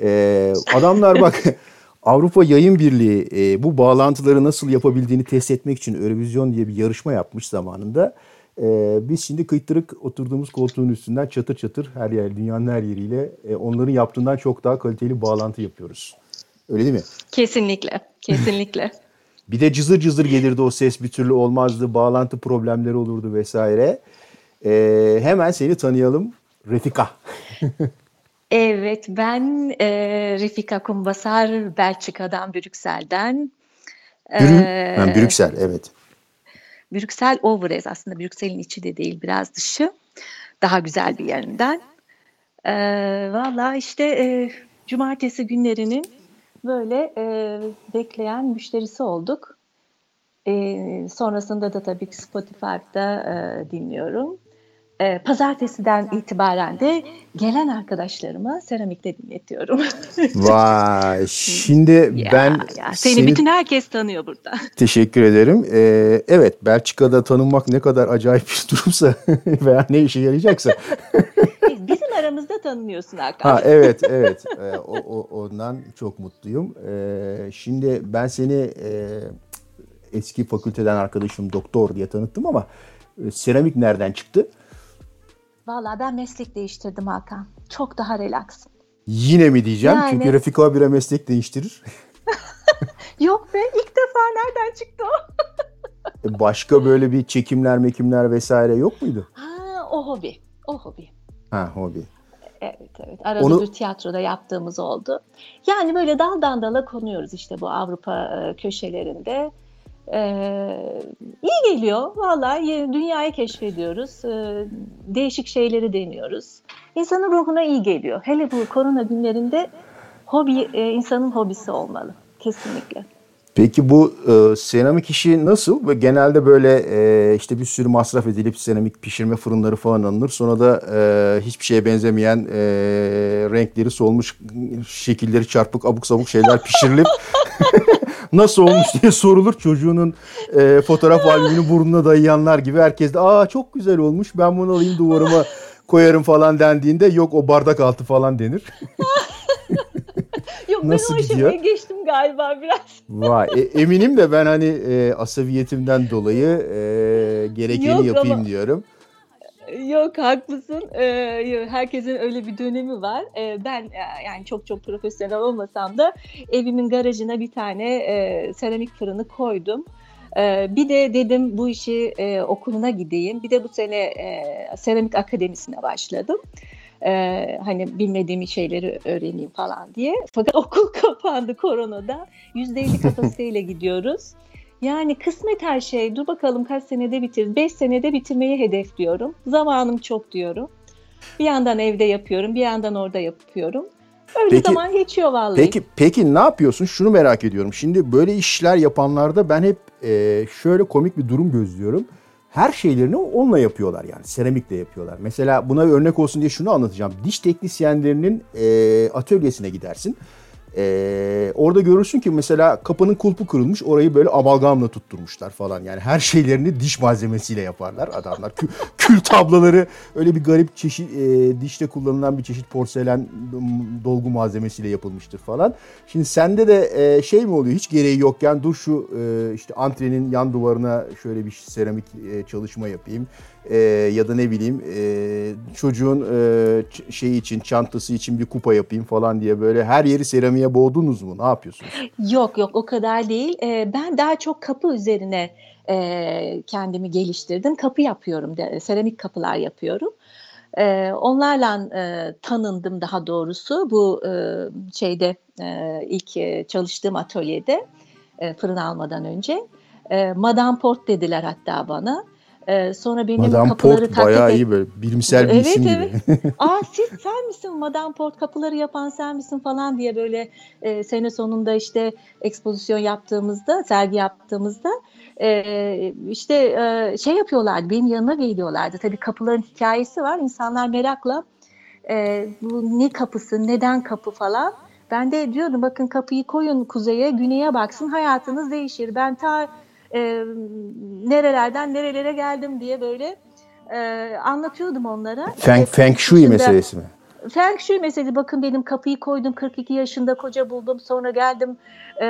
Ee, adamlar bak *laughs* Avrupa Yayın Birliği e, bu bağlantıları nasıl yapabildiğini test etmek için Eurovision diye bir yarışma yapmış zamanında. Ee, biz şimdi kıytırık oturduğumuz koltuğun üstünden çatır çatır her yer dünyanın her yeriyle e, onların yaptığından çok daha kaliteli bağlantı yapıyoruz. Öyle değil mi? Kesinlikle. Kesinlikle. *laughs* *laughs* Bir de cızır cızır gelirdi o ses bir türlü olmazdı. Bağlantı problemleri olurdu vesaire. Ee, hemen seni tanıyalım. Refika. *laughs* evet ben e, Refika Kumbasar Belçika'dan, Brüksel'den. Brü Ee, ha, Brüksel evet. Brüksel Overes aslında Brüksel'in içi de değil biraz dışı. Daha güzel bir yerinden. Ee, Valla işte e, cumartesi günlerinin böyle e, bekleyen müşterisi olduk. E, sonrasında da tabii Spotify'da e, dinliyorum. E, pazartesiden itibaren de gelen arkadaşlarıma seramikte dinletiyorum. *laughs* Vay şimdi Ya, ben ya, seni, bütün herkes tanıyor burada. teşekkür ederim. Ee, evet Belçika'da tanınmak ne kadar acayip bir durumsa *laughs* veya ne işe yarayacaksa. Bizim aramızda tanınıyorsun Hakan. Ha evet evet Ee, o, o, ondan çok mutluyum. Ee, şimdi ben seni e, eski fakülteden arkadaşım doktor diye tanıttım ama e, seramik nereden çıktı? Valla ben meslek değiştirdim Hakan. Çok daha relax. Yine mi diyeceğim Yani- çünkü Refika abire meslek değiştirir. *laughs* Yok be ilk defa nereden çıktı o? E, Başka böyle bir çekimler mekimler vesaire yok muydu? Ha, o hobi. O hobi. Ha hobi. Evet evet. Arada Onu- bir tiyatroda yaptığımız oldu. Yani böyle daldan dala konuyoruz işte bu Avrupa e, köşelerinde. Ee, iyi geliyor. Vallahi yeni dünyayı keşfediyoruz. Ee, değişik şeyleri deniyoruz. İnsanın ruhuna iyi geliyor. Hele bu korona günlerinde hobi e, insanın hobisi olmalı. Kesinlikle. Peki bu e, seramik işi nasıl? Ve genelde böyle e, işte bir sürü masraf edilip seramik pişirme fırınları falan alınır. Sonra da e, hiçbir şeye benzemeyen e, renkleri solmuş, şekilleri çarpık, abuk sabuk şeyler pişirilip *laughs* nasıl olmuş diye sorulur. Çocuğunun e, fotoğraf albümünü burnuna dayayanlar gibi herkes de aa çok güzel olmuş ben bunu alayım duvarıma koyarım falan dendiğinde yok o bardak altı falan denir. *laughs* Yok Nasıl ben o gidiyor? aşamaya geçtim galiba biraz. Vay e, eminim de ben hani e, asabiyetimden dolayı e, gerekeni Yok yapayım ama- diyorum. Yok haklısın. Ee, herkesin öyle bir dönemi var. Ee, ben e, yani çok çok profesyonel olmasam da evimin garajına bir tane e, seramik fırını koydum. Ee, bir de dedim bu işi e, okuluna gideyim. Bir de bu sene e, seramik akademisine başladım. Ee, hani bilmediğim şeyleri öğreneyim falan diye. Fakat *laughs* okul kapandı koronada. %50 kapasiteyle gidiyoruz. Yani kısmet her şey. Dur bakalım kaç senede bitir. 5 senede bitirmeyi hedefliyorum. Zamanım çok diyorum. Bir yandan evde yapıyorum, bir yandan orada yapıyorum. Öyle Peki- zaman geçiyor vallahi. Peki peki ne yapıyorsun? Şunu merak ediyorum. Şimdi böyle işler yapanlarda ben hep e, şöyle komik bir durum gözlüyorum. Her şeylerini onunla yapıyorlar yani. Seramikle yapıyorlar. Mesela buna bir örnek olsun diye şunu anlatacağım. Diş teknisyenlerinin e, atölyesine gidersin. E, orada görürsün ki mesela kapının kulpu kırılmış. Orayı böyle amalgamla tutturmuşlar falan. Yani her şeylerini diş malzemesiyle yaparlar adamlar. Kü- *laughs* kül tablaları öyle bir garip çeşit e, dişte kullanılan bir çeşit porselen dolgu malzemesiyle yapılmıştır falan. Şimdi sende de e, şey mi oluyor hiç gereği yokken dur şu e, işte antrenin yan duvarına şöyle bir seramik e, çalışma yapayım. E, ya da ne bileyim e, çocuğun e, şeyi için çantası için bir kupa yapayım falan diye böyle her yeri seramiğe boğdunuz mu? Ne yapıyorsunuz? Yok yok o kadar değil. Ee, ben daha çok kapı üzerine e, kendimi geliştirdim. Kapı yapıyorum, de, seramik kapılar yapıyorum. Ee, onlarla e, tanındım daha doğrusu bu e, şeyde e, ilk e, çalıştığım atölyede e, fırın almadan önce. E, Madame Port dediler hatta bana. E, sonra benim Madame kapıları Port taklit bayağı et- iyi böyle bilimsel bir Evet, isim evet. gibi. *laughs* Aa siz sen misin? Madame Port kapıları yapan sen misin falan diye böyle e, sene sonunda işte ekspozisyon yaptığımızda sergi yaptığımızda e, işte e, şey yapıyorlardı benim yanıma geliyorlardı tabii kapıların hikayesi var. İnsanlar merakla e, bu ne kapısı neden kapı falan. Ben de diyordum bakın kapıyı koyun kuzeye güneye baksın hayatınız değişir. Ben ta e, nerelerden nerelere geldim diye böyle e, anlatıyordum onlara. Feng, İşte feng Shui meselesi mi? Feng Shui meselesi bakın benim kapıyı koydum 42 yaşında koca buldum sonra geldim e,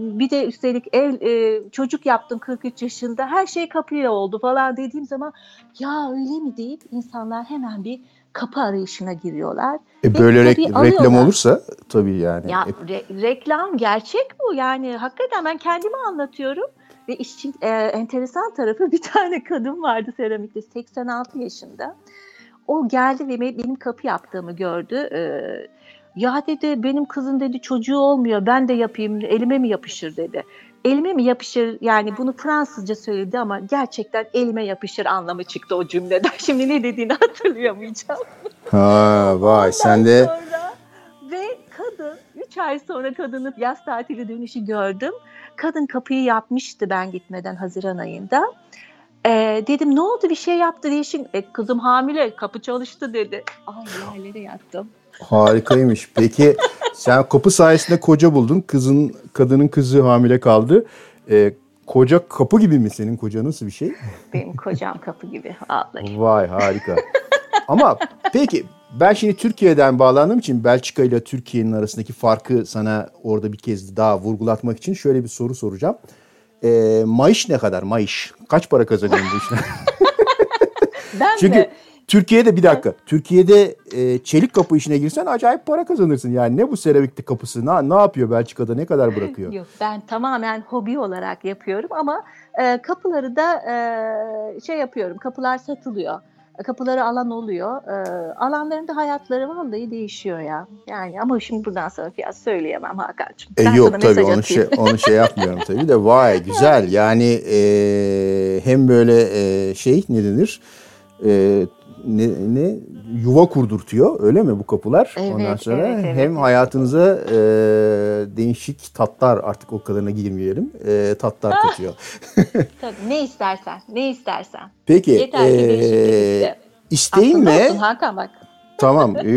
bir de üstelik ev e, çocuk yaptım 43 yaşında her şey kapıyla oldu falan dediğim zaman ya öyle mi deyip insanlar hemen bir kapı arayışına giriyorlar. E böyle rek- reklam alıyorlar. olursa tabii yani. Ya E, re- reklam gerçek bu yani hakikaten ben kendimi anlatıyorum ve işin e, enteresan tarafı *laughs* bir tane kadın vardı seramikte 86 yaşında. O geldi ve be- benim kapı yaptığımı gördü. E, ya dedi benim kızın dedi çocuğu olmuyor ben de yapayım elime mi yapışır dedi. Elime mi yapışır yani bunu Fransızca söyledi ama gerçekten elime yapışır anlamı çıktı o cümleden. *laughs* Şimdi ne dediğini hatırlayamayacağım. Ha vay sen de Sonra ve kadın 3 ay sonra kadının yaz tatili dönüşü gördüm. Kadın kapıyı yapmıştı ben gitmeden Haziran ayında. Ee, dedim ne oldu bir şey yaptı değişik. E, kızım hamile kapı çalıştı dedi. Ay yerlere yattım. harikaymış. Peki sen kapı sayesinde koca buldun. Kızın kadının kızı hamile kaldı. E, koca kapı gibi mi senin koca nasıl bir şey? Benim kocam kapı gibi vallahi. Vay harika. Ama peki ben şimdi Türkiye'den bağlandığım için Belçika ile Türkiye'nin arasındaki farkı sana orada bir kez daha vurgulatmak için şöyle bir soru soracağım. E, maaş ne kadar maaş? Kaç para kazanıyorsun bu işten? *laughs* Ben Çünkü mi? Türkiye'de bir dakika. Türkiye'de e, çelik kapı işine girsen acayip para kazanırsın. Yani ne bu seramikli kapısı? Ne, ne yapıyor Belçika'da? Ne kadar bırakıyor? Yok ben tamamen hobi olarak yapıyorum ama e, kapıları da e, şey yapıyorum. Kapılar satılıyor. Kapıları alan oluyor. E, alanların da hayatları vallahi değişiyor ya. Yani ama şimdi buradan sana fiyat söyleyemem Hakan'cığım. E, Ben yok tabii onu şey, onu şey yapmıyorum tabii de vay *laughs* güzel. Yani e, hem böyle e, şey ne denir? E, ne, ne yuva kurdurtuyor öyle mi bu kapılar? Evet, Ondan sonra evet, evet, hem hayatınıza e, değişik tatlar artık o kadarına girmeyelim. E, tatlar katıyor. *laughs* Tabii, ne istersen, ne istersen. Peki Yeter ki e, değişiklik iste. isteğin Aklında ne? olsun Hakan bak. Tamam. ee,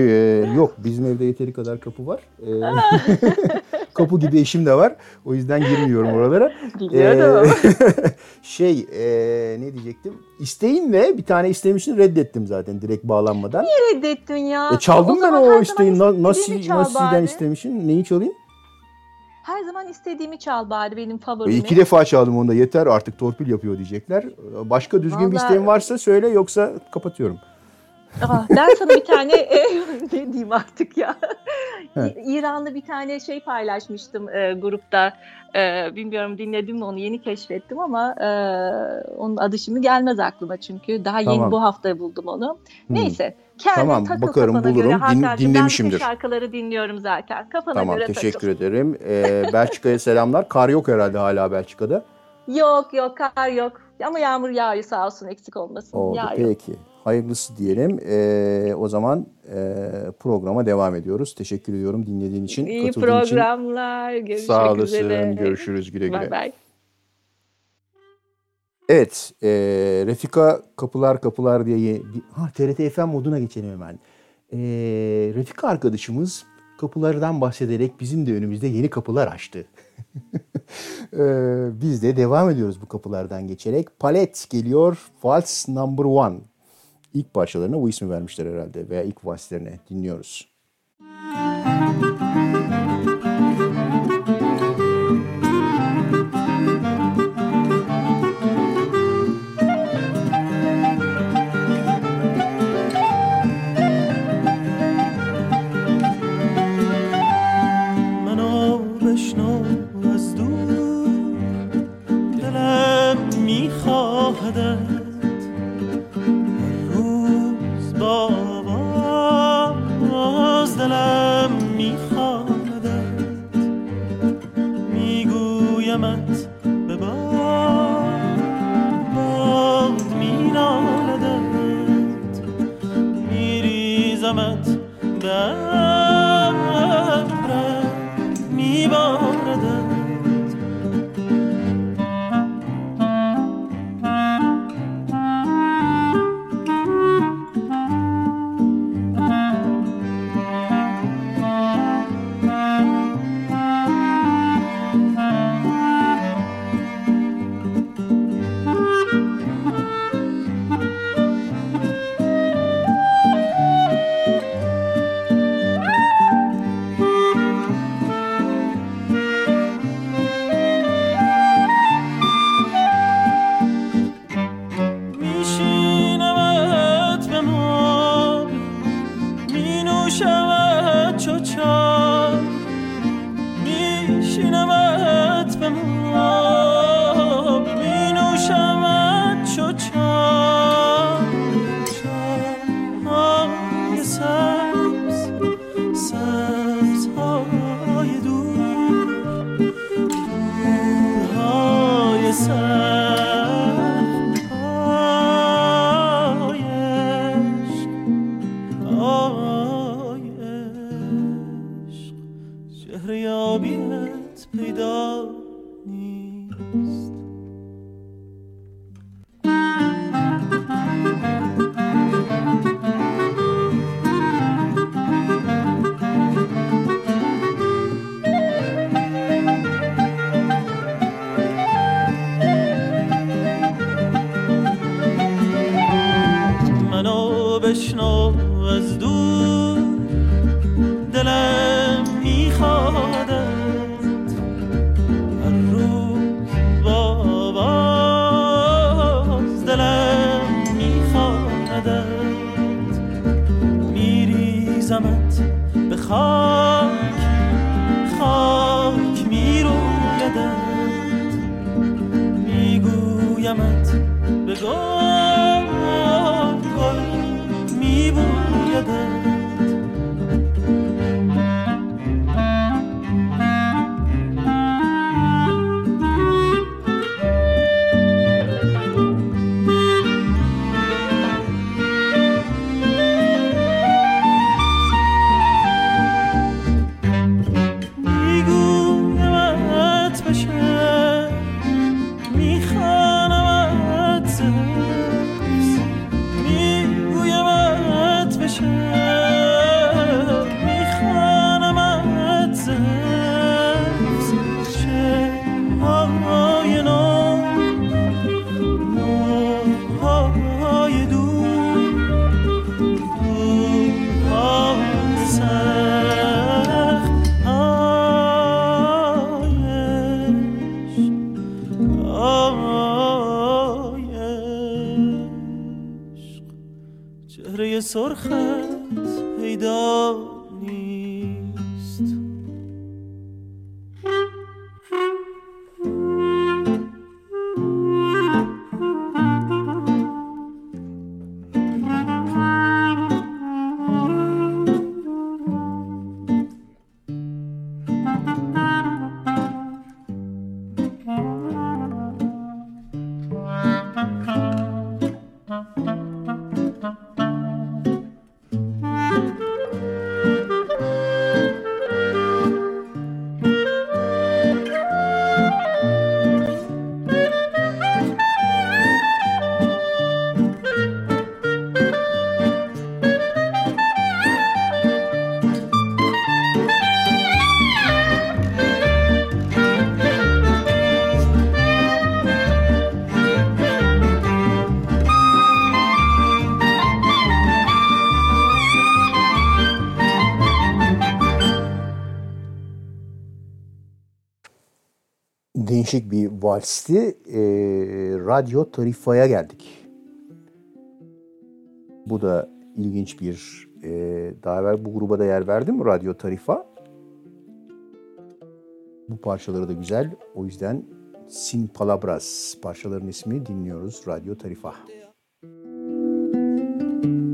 yok bizim evde yeteri kadar kapı var. Ee, *laughs* kapı gibi eşim de var. O yüzden girmiyorum oralara. Biliyorum. Ee, *laughs* şey ee, ne diyecektim? İsteğin ne? Bir tane istemiştin reddettim zaten direkt bağlanmadan. Niye reddettin ya? E, çaldım ben o her isteği. zaman Na, nasıl, nasılden bari. istemişsin? Neyi çalayım? Her zaman istediğimi çal bari benim E, favorimi. iki defa çaldım onda yeter artık torpil yapıyor diyecekler. Başka düzgün bir Vallahi- isteğin varsa söyle yoksa kapatıyorum. Aa, ben sana bir tane e, *laughs* ne diyeyim artık ya. İ- İranlı bir tane şey paylaşmıştım e, grupta. E, bilmiyorum dinledim mi onu yeni keşfettim ama e, onun adı şimdi gelmez aklıma çünkü daha yeni Tamam. bu hafta buldum onu. Hmm. Neyse. Kendin Tamam, takıl bakarım, kafana bulurum. göre Din-. Ben dinlemişimdir. bütün şarkıları dinliyorum zaten. Kafana Tamam göre teşekkür takıl. ederim. Ee, *laughs* Belçika'ya selamlar. Kar yok herhalde hala Belçika'da. Yok yok kar yok. Ama yağmur yağıyor sağ olsun eksik olmasın. Oldu Yağıyor. peki. Hayırlısı diyelim. Ee, o zaman e, programa devam ediyoruz. Teşekkür ediyorum dinlediğin için. İyi katıldığın için. programlar. Görüşmek Sağ olasın. üzere. Görüşürüz güle güle. Bye bye. Evet. e, Refika Kapılar Kapılar diye ha, TRT FM moduna geçelim hemen. E, Refika arkadaşımız kapılardan bahsederek bizim de önümüzde yeni kapılar açtı. *laughs* E, biz de devam ediyoruz bu kapılardan geçerek. Palet geliyor. Waltz Number One. İlk parçalarına bu ismi vermişler herhalde veya ilk valslerine dinliyoruz. no limit gerçek bir valsti. E, Radyo Tarifa'ya geldik. Bu da ilginç bir e, daha evvel bu gruba da yer verdim Radyo Tarifa. Bu parçaları da güzel. O yüzden Sin Palabras parçaların ismi dinliyoruz Radyo Tarifa. Müzik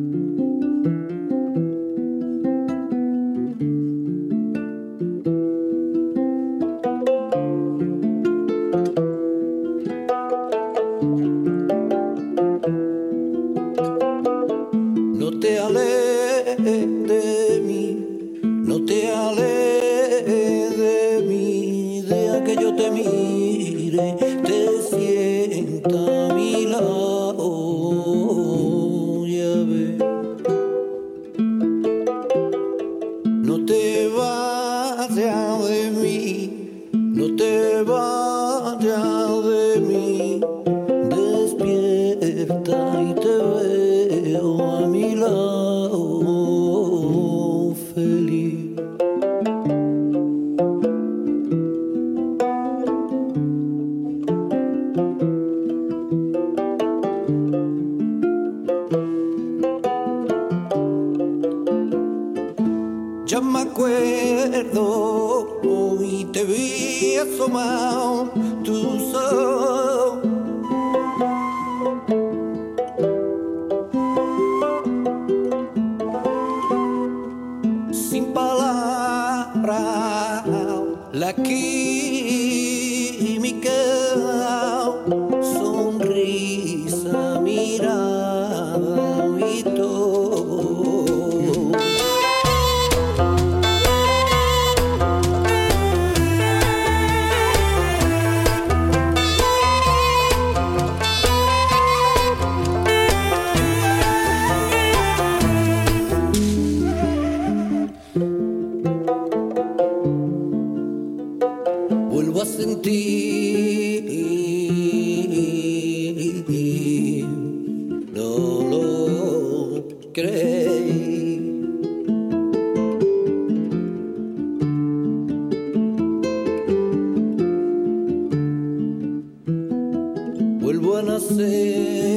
a nacer.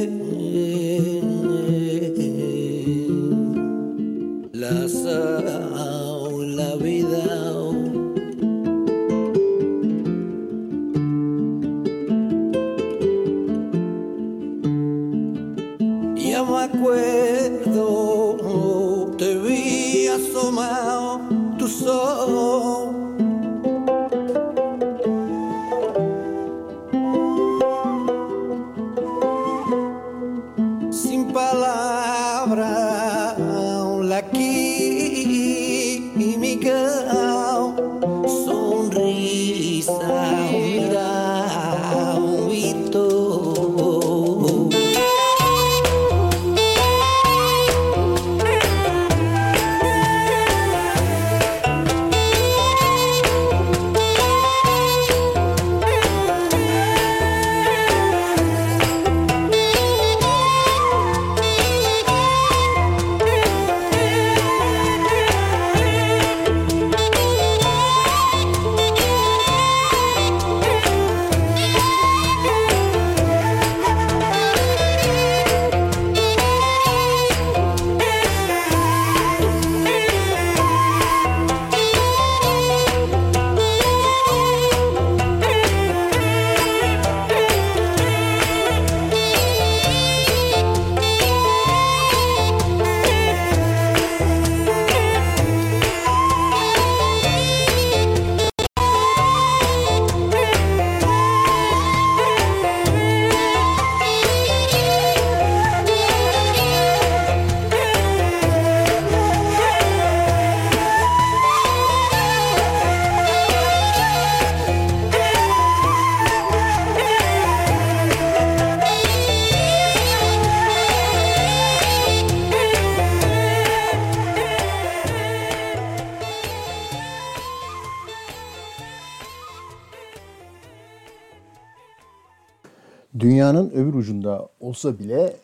Olsa bile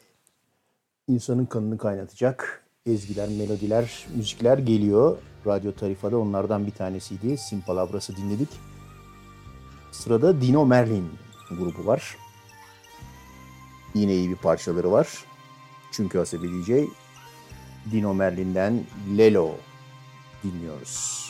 insanın kanını kaynatacak ezgiler, melodiler, müzikler geliyor. Radyo Tarifa'da onlardan bir tanesiydi. Simpalabras'ı dinledik. Sırada Dino Merlin grubu var. Yine iyi bir parçaları var. Çünkü Asabi DJ Dino Merlin'den Lelo dinliyoruz.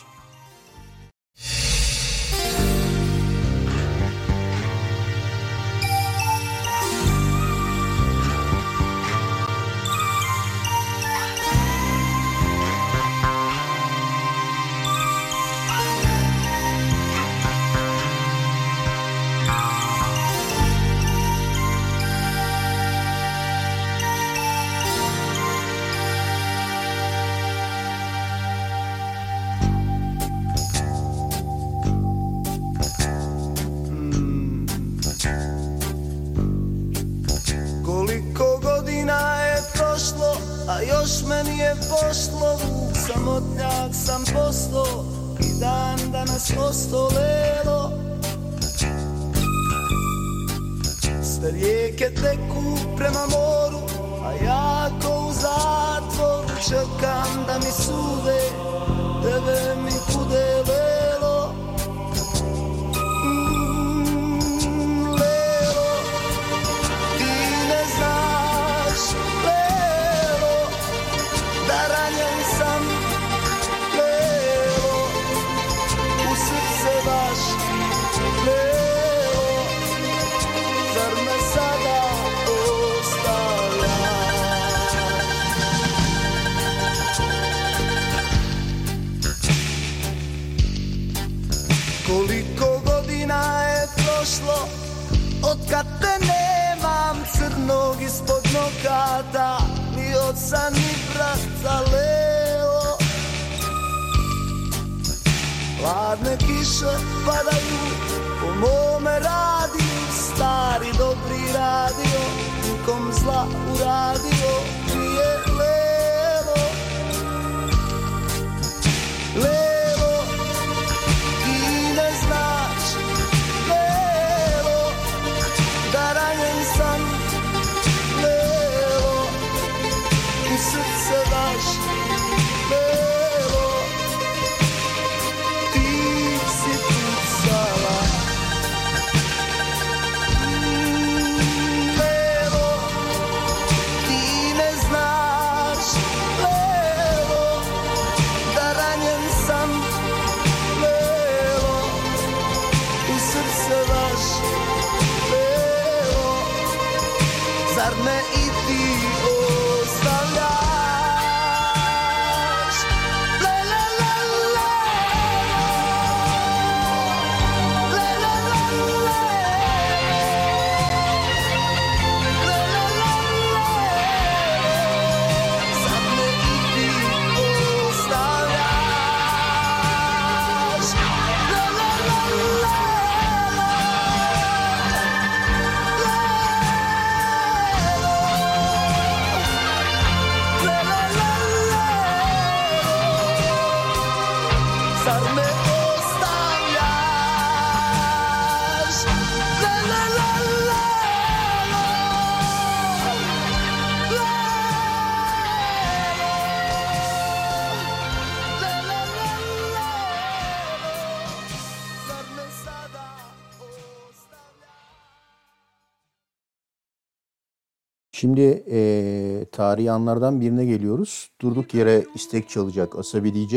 Şimdi eee tarihi anlardan birine geliyoruz. Durduk yere istek çalacak Asabi DJ.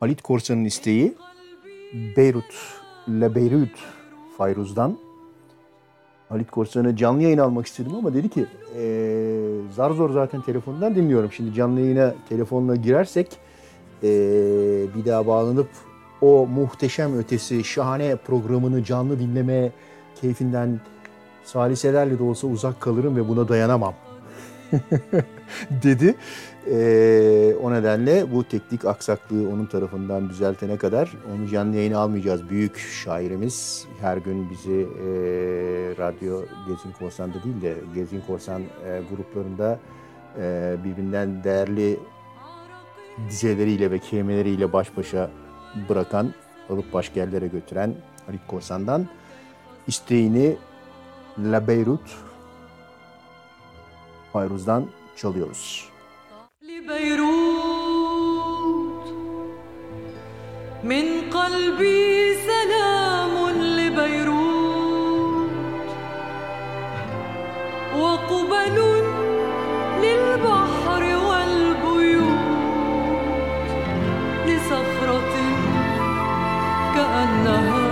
Halit Korsan'ın isteği Beyrut, Le Beyrut Fayruz'dan. Halit Korsan'ı canlı yayın almak istedim ama dedi ki eee, zar zor zaten telefondan dinliyorum. Şimdi canlı yayına telefonla girersek eee, bir daha bağlanıp o muhteşem ötesi şahane programını canlı dinleme keyfinden saliselerle de olsa uzak kalırım ve buna dayanamam *laughs* dedi. Ee, o nedenle bu teknik aksaklığı onun tarafından düzeltene kadar onu canlı yayına almayacağız. Büyük şairimiz her gün bizi e, radyo Gezin Korsan'da değil de Gezin Korsan e, gruplarında e, birbirinden değerli dizeleriyle ve kelimeleriyle baş başa bırakan, alıp başka yerlere götüren Halit Korsan'dan isteğini La Beyrut Fayruz'dan çalıyoruz. لبيروت من قلبي سلام لبيروت وقبل للبحر والبيوت لصخرة كأنها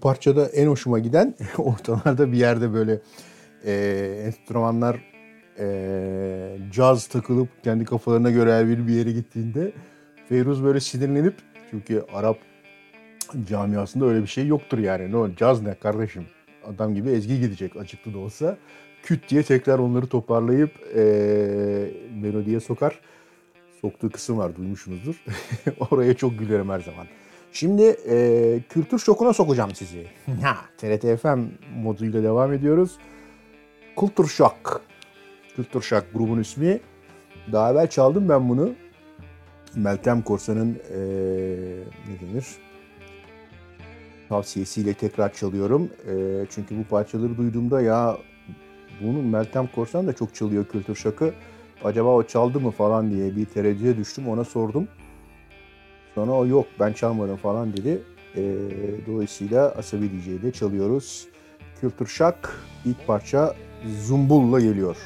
parçada en hoşuma giden *laughs* ortalarda bir yerde böyle e, enstrümanlar e, caz takılıp kendi kafalarına göre her biri bir yere gittiğinde Feyruz böyle sinirlenip çünkü Arap camiasında öyle bir şey yoktur yani. Ne caz ne kardeşim? Adam gibi ezgi gidecek açıklı da olsa. Küt diye tekrar onları toparlayıp e, melodiye sokar. Soktuğu kısım var duymuşsunuzdur. *laughs* Oraya çok gülerim her zaman. Şimdi e, kültür şokuna sokacağım sizi. *laughs* Ha, TRT FM moduyla devam ediyoruz. Kültür Şok. Kültür Şok grubun ismi. Daha evvel çaldım ben bunu. Meltem Korsan'ın e, ne denir? Tavsiyesiyle tekrar çalıyorum. E, çünkü bu parçaları duyduğumda ya bunu Meltem Korsan da çok çalıyor Kültür Şok'u. Acaba o çaldı mı falan diye bir tereddüte düştüm. Ona sordum. Sonra o yok ben çalmadım falan dedi. E, dolayısıyla Asabi DJ'de çalıyoruz. Kültür Şak ilk parça Zumbul'la geliyor.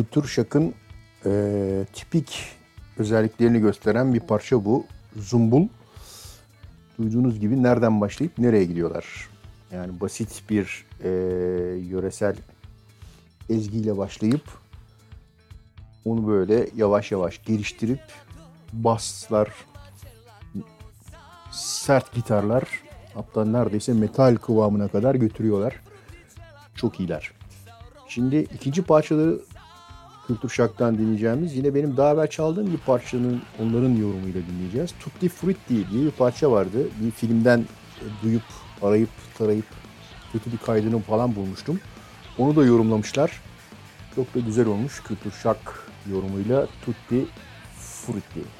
kültür şakın e, tipik özelliklerini gösteren bir parça bu. Zumbul. Duyduğunuz gibi nereden başlayıp nereye gidiyorlar. Yani basit bir e, yöresel ezgiyle başlayıp onu böyle yavaş yavaş geliştirip baslar, sert gitarlar hatta neredeyse metal kıvamına kadar götürüyorlar. Çok iyiler. Şimdi ikinci parçaları Kültür Şak'tan dinleyeceğimiz yine benim daha evvel çaldığım bir parçanın onların yorumuyla dinleyeceğiz. Tutti Frutti diye bir parça vardı. Bir filmden e, duyup, arayıp, tarayıp kötü bir kaydını falan bulmuştum. Onu da yorumlamışlar. Çok da güzel olmuş. Kültür Şak yorumuyla Tutti Frutti.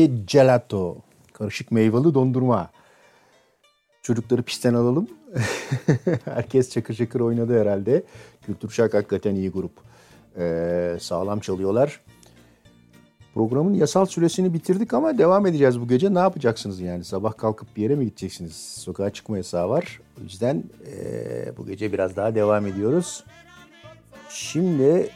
latte gelato. Karışık meyveli dondurma. Çocukları pisten alalım. *laughs* Herkes çakır çakır oynadı herhalde. Kültür Şak hakikaten iyi grup. Ee, sağlam çalıyorlar. Programın yasal süresini bitirdik ama devam edeceğiz bu gece. Ne yapacaksınız yani? Sabah kalkıp bir yere mi gideceksiniz? Sokağa çıkma yasağı var. O yüzden e, bu gece biraz daha devam ediyoruz. Şimdi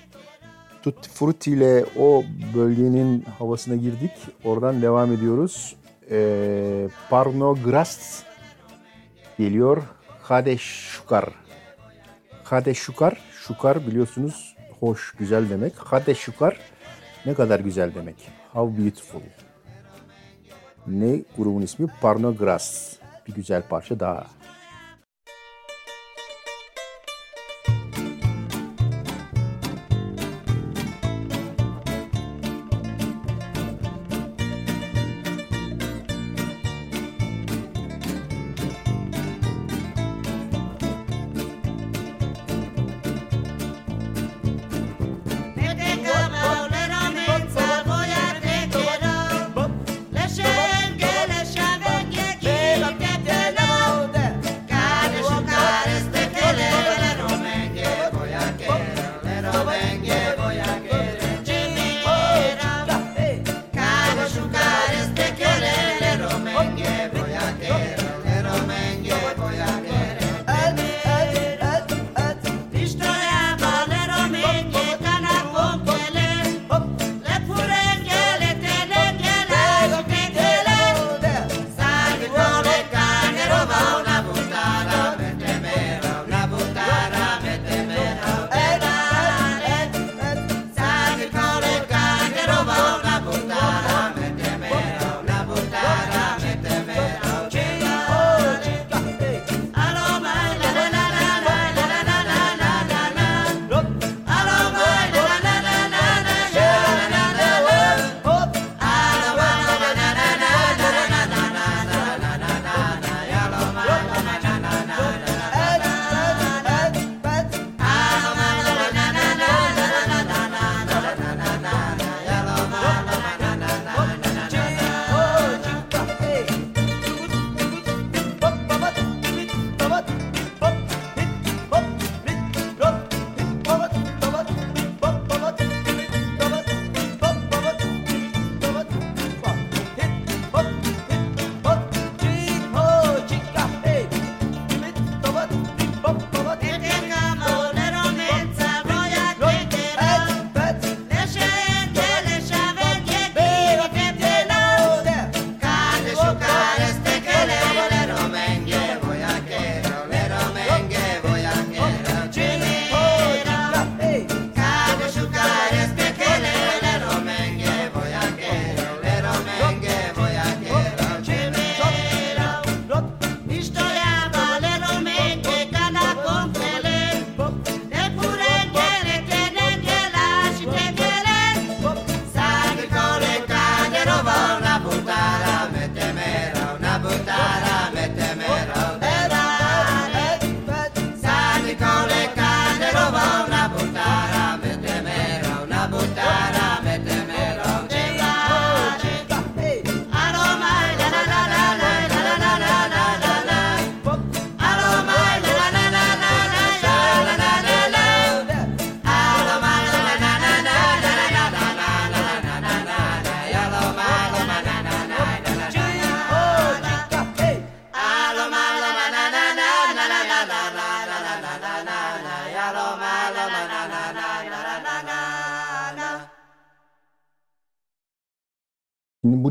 Tutti Frutti ile o bölgenin havasına girdik. Oradan devam ediyoruz. Ee, Parno Gras geliyor. Hade Şukar. Hade Şukar. Şukar biliyorsunuz hoş, güzel demek. Hade Şukar ne kadar güzel demek. How beautiful. Ne grubun ismi? Parno Gras. Bir güzel parça daha.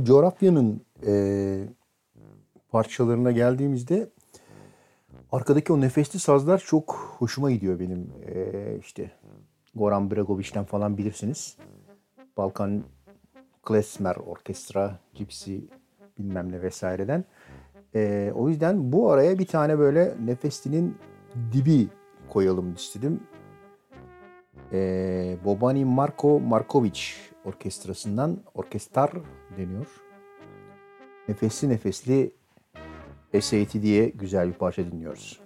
Coğrafyanın e, parçalarına geldiğimizde arkadaki o nefesli sazlar çok hoşuma gidiyor benim. E, işte Goran Bregovic'ten falan bilirsiniz. Balkan Klezmer Orkestra gibisi bilmem ne vesaireden. E, o yüzden bu araya bir tane böyle nefeslinin dibi koyalım istedim. E, Bobani Marko Markovic orkestrasından orkestar deniyor. Nefesli nefesli SAT diye güzel bir parça dinliyoruz.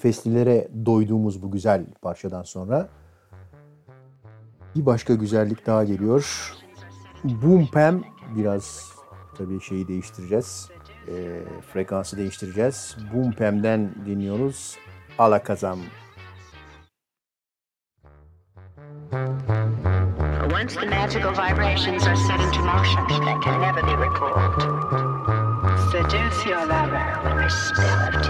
Nefeslilere doyduğumuz bu güzel parçadan sonra bir başka güzellik daha geliyor. Boom Pam biraz tabii şeyi değiştireceğiz. Ee, frekansı değiştireceğiz. Boom Pam'den dinliyoruz. Alakazam. Once the magical vibrations are set into motion, they can never be recalled. Seduce your lover with a spell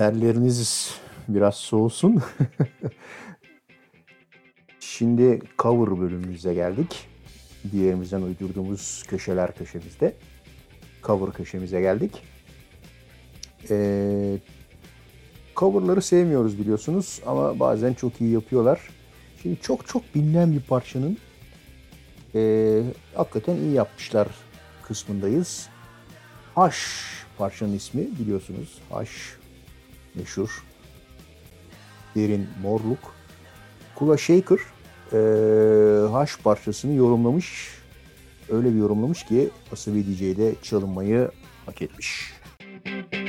Terleriniz biraz soğusun. *laughs* Şimdi cover bölümümüze geldik. Diğerimizden uydurduğumuz köşeler köşemizde. Cover köşemize geldik. Ee, coverları sevmiyoruz biliyorsunuz ama bazen çok iyi yapıyorlar. Şimdi çok çok bilinen bir parçanın e, hakikaten iyi yapmışlar kısmındayız. Haş parçanın ismi biliyorsunuz. Haş meşhur. Derin Morluk. Kula Shaker e, haş parçasını yorumlamış. Öyle bir yorumlamış ki Asabi DJ'de çalınmayı hak etmiş. Müzik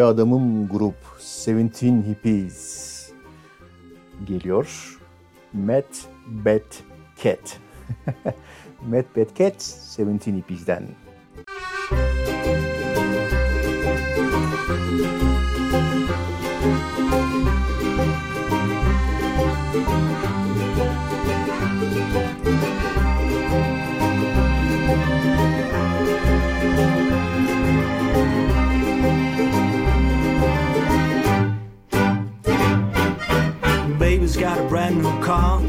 Ve adamım grup Seventeen Hippies geliyor. Matt Bat Cat. *laughs* Matt Bat Cat Seventeen Hippies'den. Brand new car,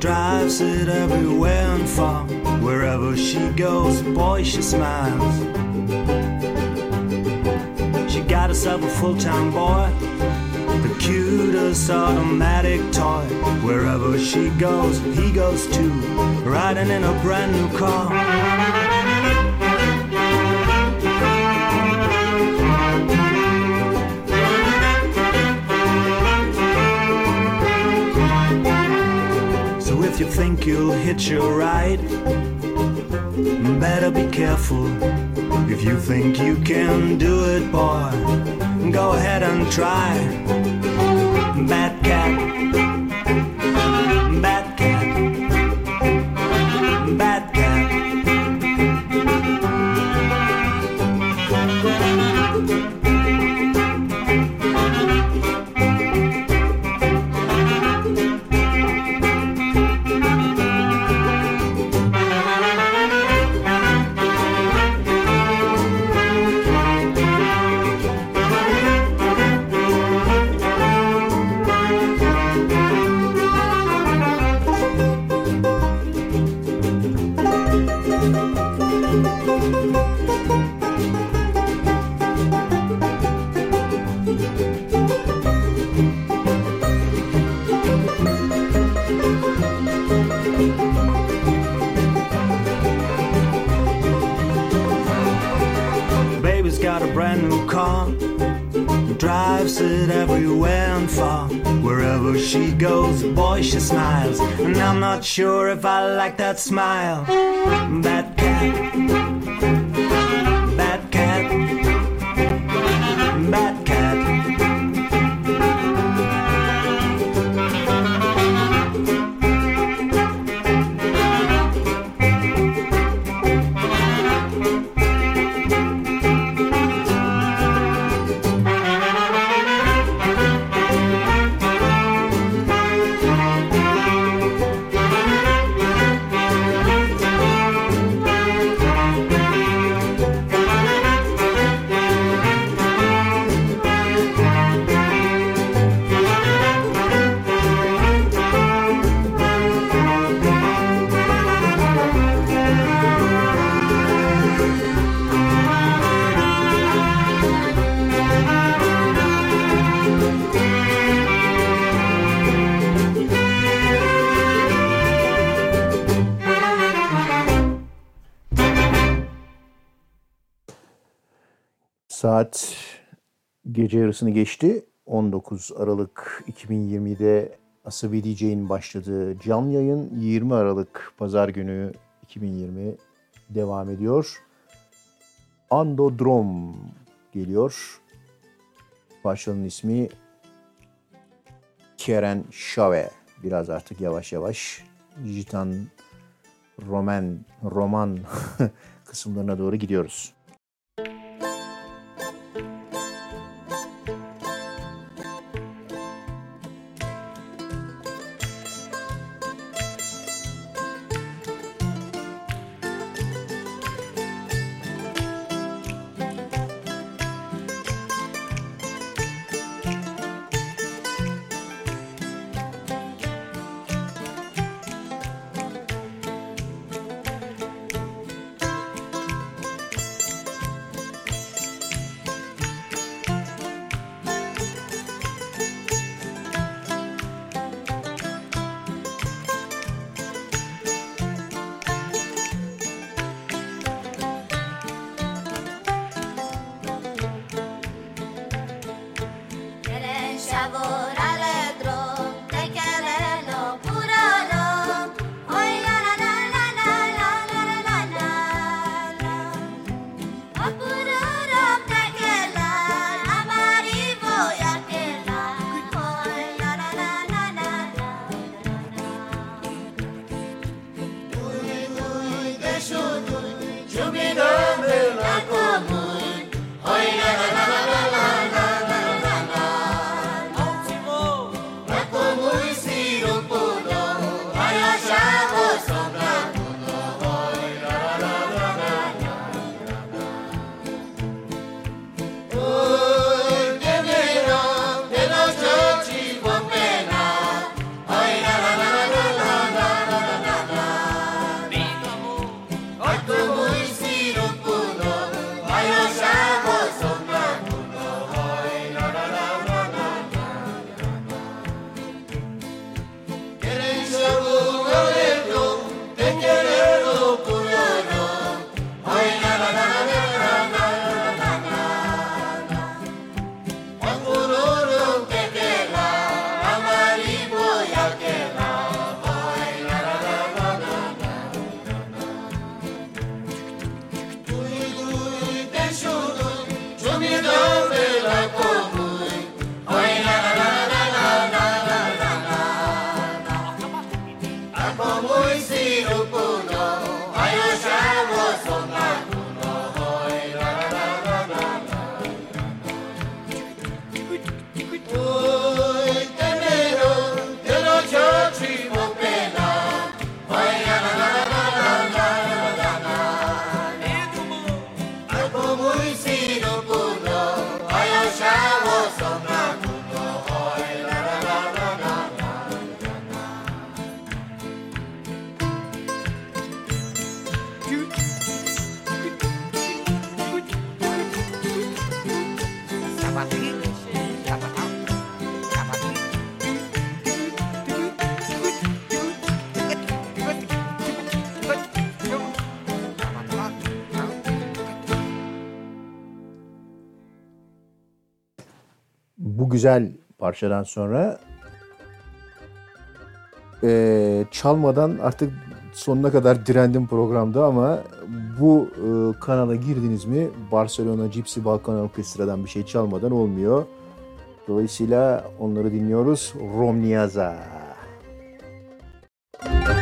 drives it everywhere and far. Wherever she goes, boy, she smiles. She got herself a full time boy, the cutest automatic toy. Wherever she goes, he goes too, riding in a brand new car. If you think you'll hitch a ride, better be careful. If you think you can do it, boy, go ahead and try. Bad cat. It everywhere and far. Wherever she goes, boy, she smiles. And I'm not sure if I like that smile. Bad cat. gece yarısını geçti. 19 Aralık 2020'de Asabi DJ'in başladığı canlı yayın 20 Aralık Pazar günü 2020 devam ediyor. Andodrom geliyor. Parçanın ismi Keren Şave. Biraz artık yavaş yavaş Jitan Roman Roman *laughs* kısımlarına doğru gidiyoruz. güzel parçadan sonra e, çalmadan artık sonuna kadar direndim programda ama bu e, kanala girdiniz mi Barcelona Gypsy Balkan Orkestra'dan bir şey çalmadan olmuyor. Dolayısıyla onları dinliyoruz. Romniaza. Romniaza.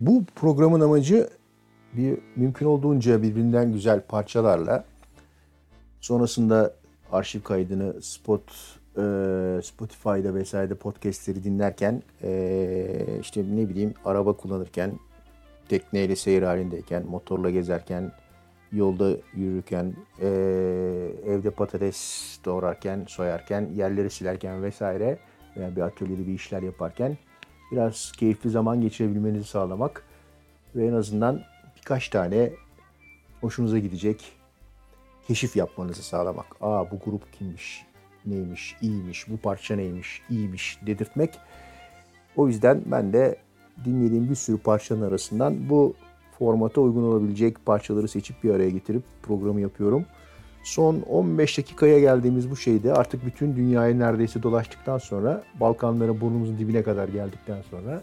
Bu programın amacı bir mümkün olduğunca birbirinden güzel parçalarla sonrasında arşiv kaydını Spot e, Spotify'da vesairede podcastleri dinlerken e, işte ne bileyim araba kullanırken tekneyle seyir halindeyken motorla gezerken yolda yürürken e, evde patates doğrarken soyarken yerleri silerken vesaire veya bir atölyede bir işler yaparken biraz keyifli zaman geçirebilmenizi sağlamak ve en azından birkaç tane hoşunuza gidecek keşif yapmanızı sağlamak. Aa bu grup kimmiş, neymiş, iyiymiş, bu parça neymiş, iyiymiş dedirtmek. O yüzden ben de dinlediğim bir sürü parçanın arasından bu formata uygun olabilecek parçaları seçip bir araya getirip programı yapıyorum. Son 15 dakikaya geldiğimiz bu şeyde artık bütün dünyayı neredeyse dolaştıktan sonra Balkanlara burnumuzun dibine kadar geldikten sonra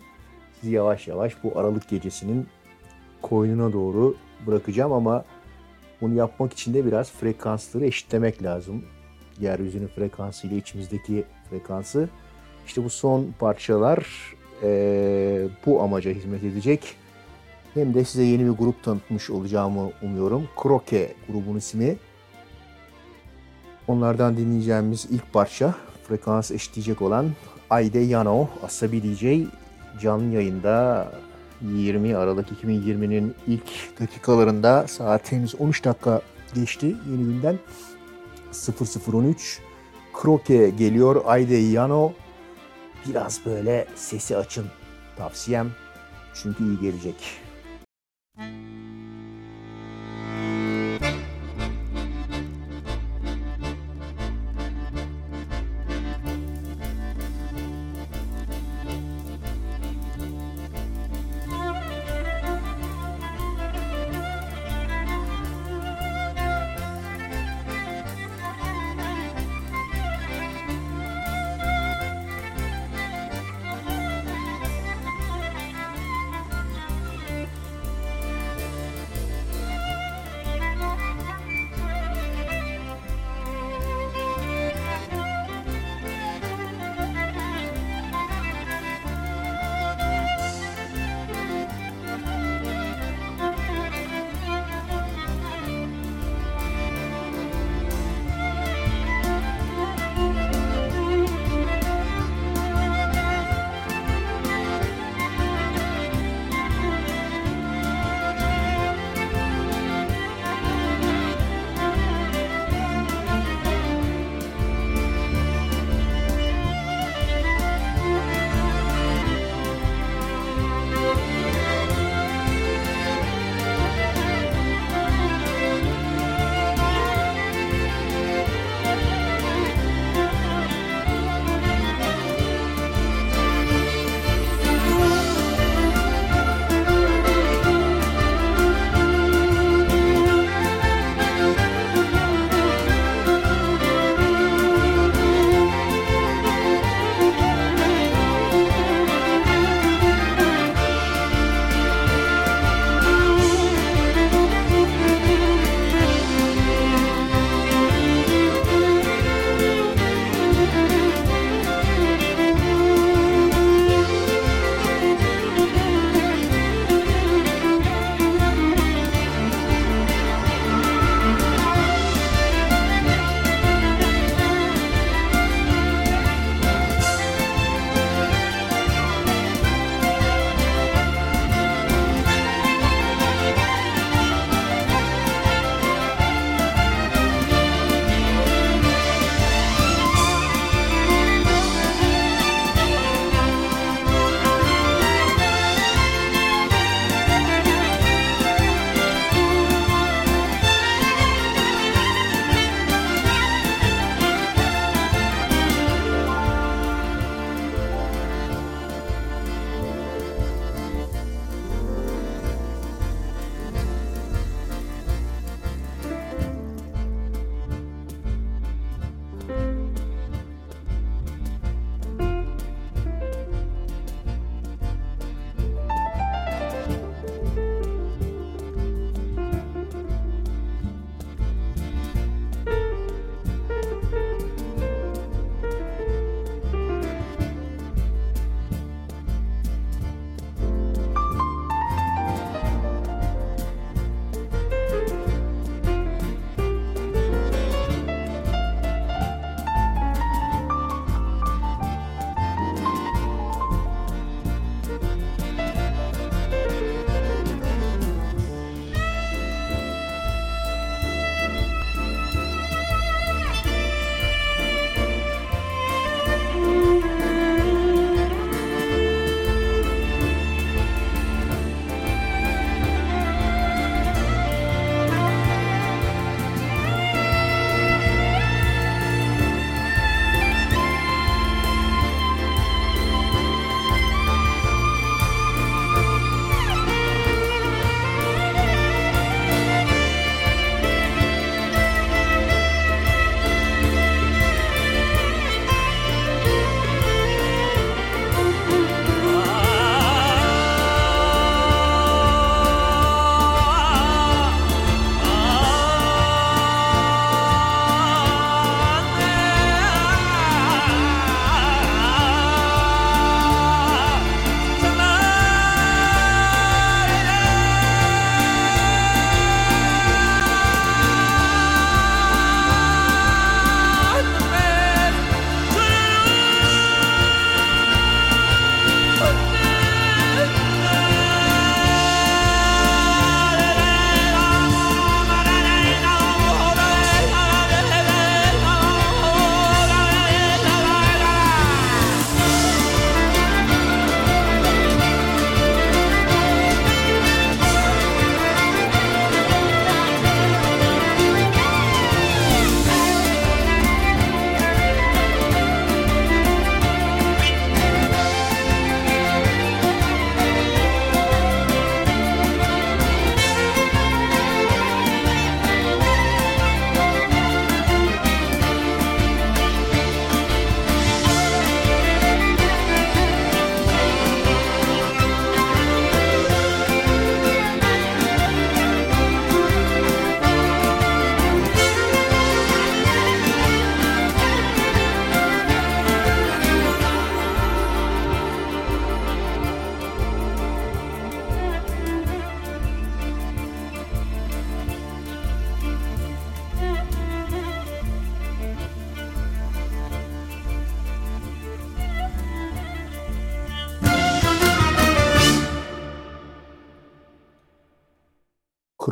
sizi yavaş yavaş bu Aralık gecesinin koynuna doğru bırakacağım ama bunu yapmak için de biraz frekansları eşitlemek lazım. Yeryüzünün frekansı ile içimizdeki frekansı. İşte bu son parçalar eee, bu amaca hizmet edecek. Hem de size yeni bir grup tanıtmış olacağımı umuyorum. Kroke grubun ismi. Onlardan dinleyeceğimiz ilk parça frekans eşitleyecek olan Ayde Yano Asabi DJ canlı yayında 20 Aralık 2020'nin ilk dakikalarında saat henüz 13 dakika geçti yeni günden. 0013 Kroke geliyor Ayde Yano. Biraz böyle sesi açın tavsiyem. Çünkü iyi gelecek.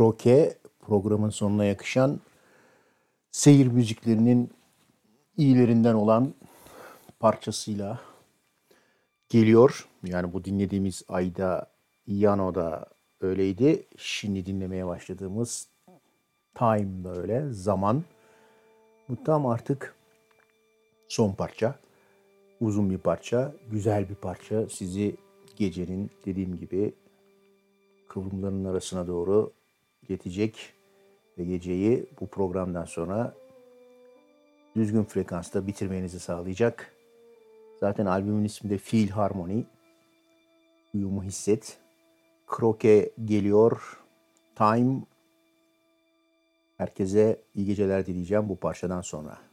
Kroke programın sonuna yakışan seyir müziklerinin iyilerinden olan parçasıyla geliyor. Yani bu dinlediğimiz Ayda Yano'da öyleydi. Şimdi dinlemeye başladığımız Time da öyle. Zaman. Bu tam artık son parça. Uzun bir parça. Güzel bir parça. Sizi gecenin dediğim gibi kıvrımların arasına doğru getecek ve geceyi bu programdan sonra düzgün frekansta bitirmenizi sağlayacak. Zaten albümün ismi de Feel Harmony. Uyumu hisset. Kroke geliyor. Time. Herkese iyi geceler dileyeceğim bu parçadan sonra.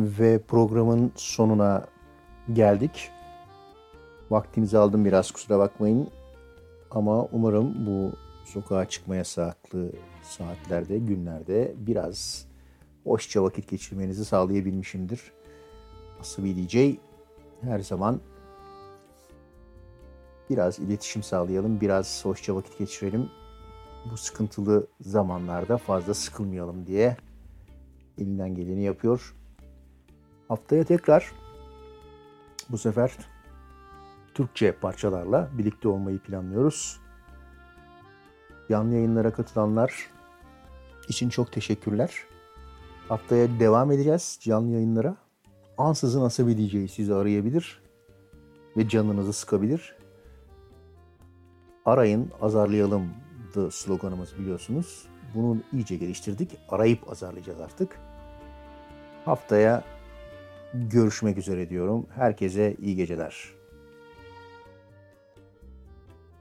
Ve programın sonuna geldik. Vaktinizi aldım biraz kusura bakmayın. Ama umarım bu sokağa çıkma yasaklı saatlerde, günlerde biraz hoşça vakit geçirmenizi sağlayabilmişimdir. Asabi DJ her zaman biraz iletişim sağlayalım, biraz hoşça vakit geçirelim. Bu sıkıntılı zamanlarda fazla sıkılmayalım diye elinden geleni yapıyor. Haftaya tekrar bu sefer Türkçe parçalarla birlikte olmayı planlıyoruz. Canlı yayınlara katılanlar için çok teşekkürler. Haftaya devam edeceğiz canlı yayınlara. Ansızın Asabi DJ sizi arayabilir ve canınızı sıkabilir. Arayın, azarlayalım da sloganımız biliyorsunuz. Bunu iyice geliştirdik. Arayıp azarlayacağız artık. Haftaya görüşmek üzere diyorum. Herkese iyi geceler.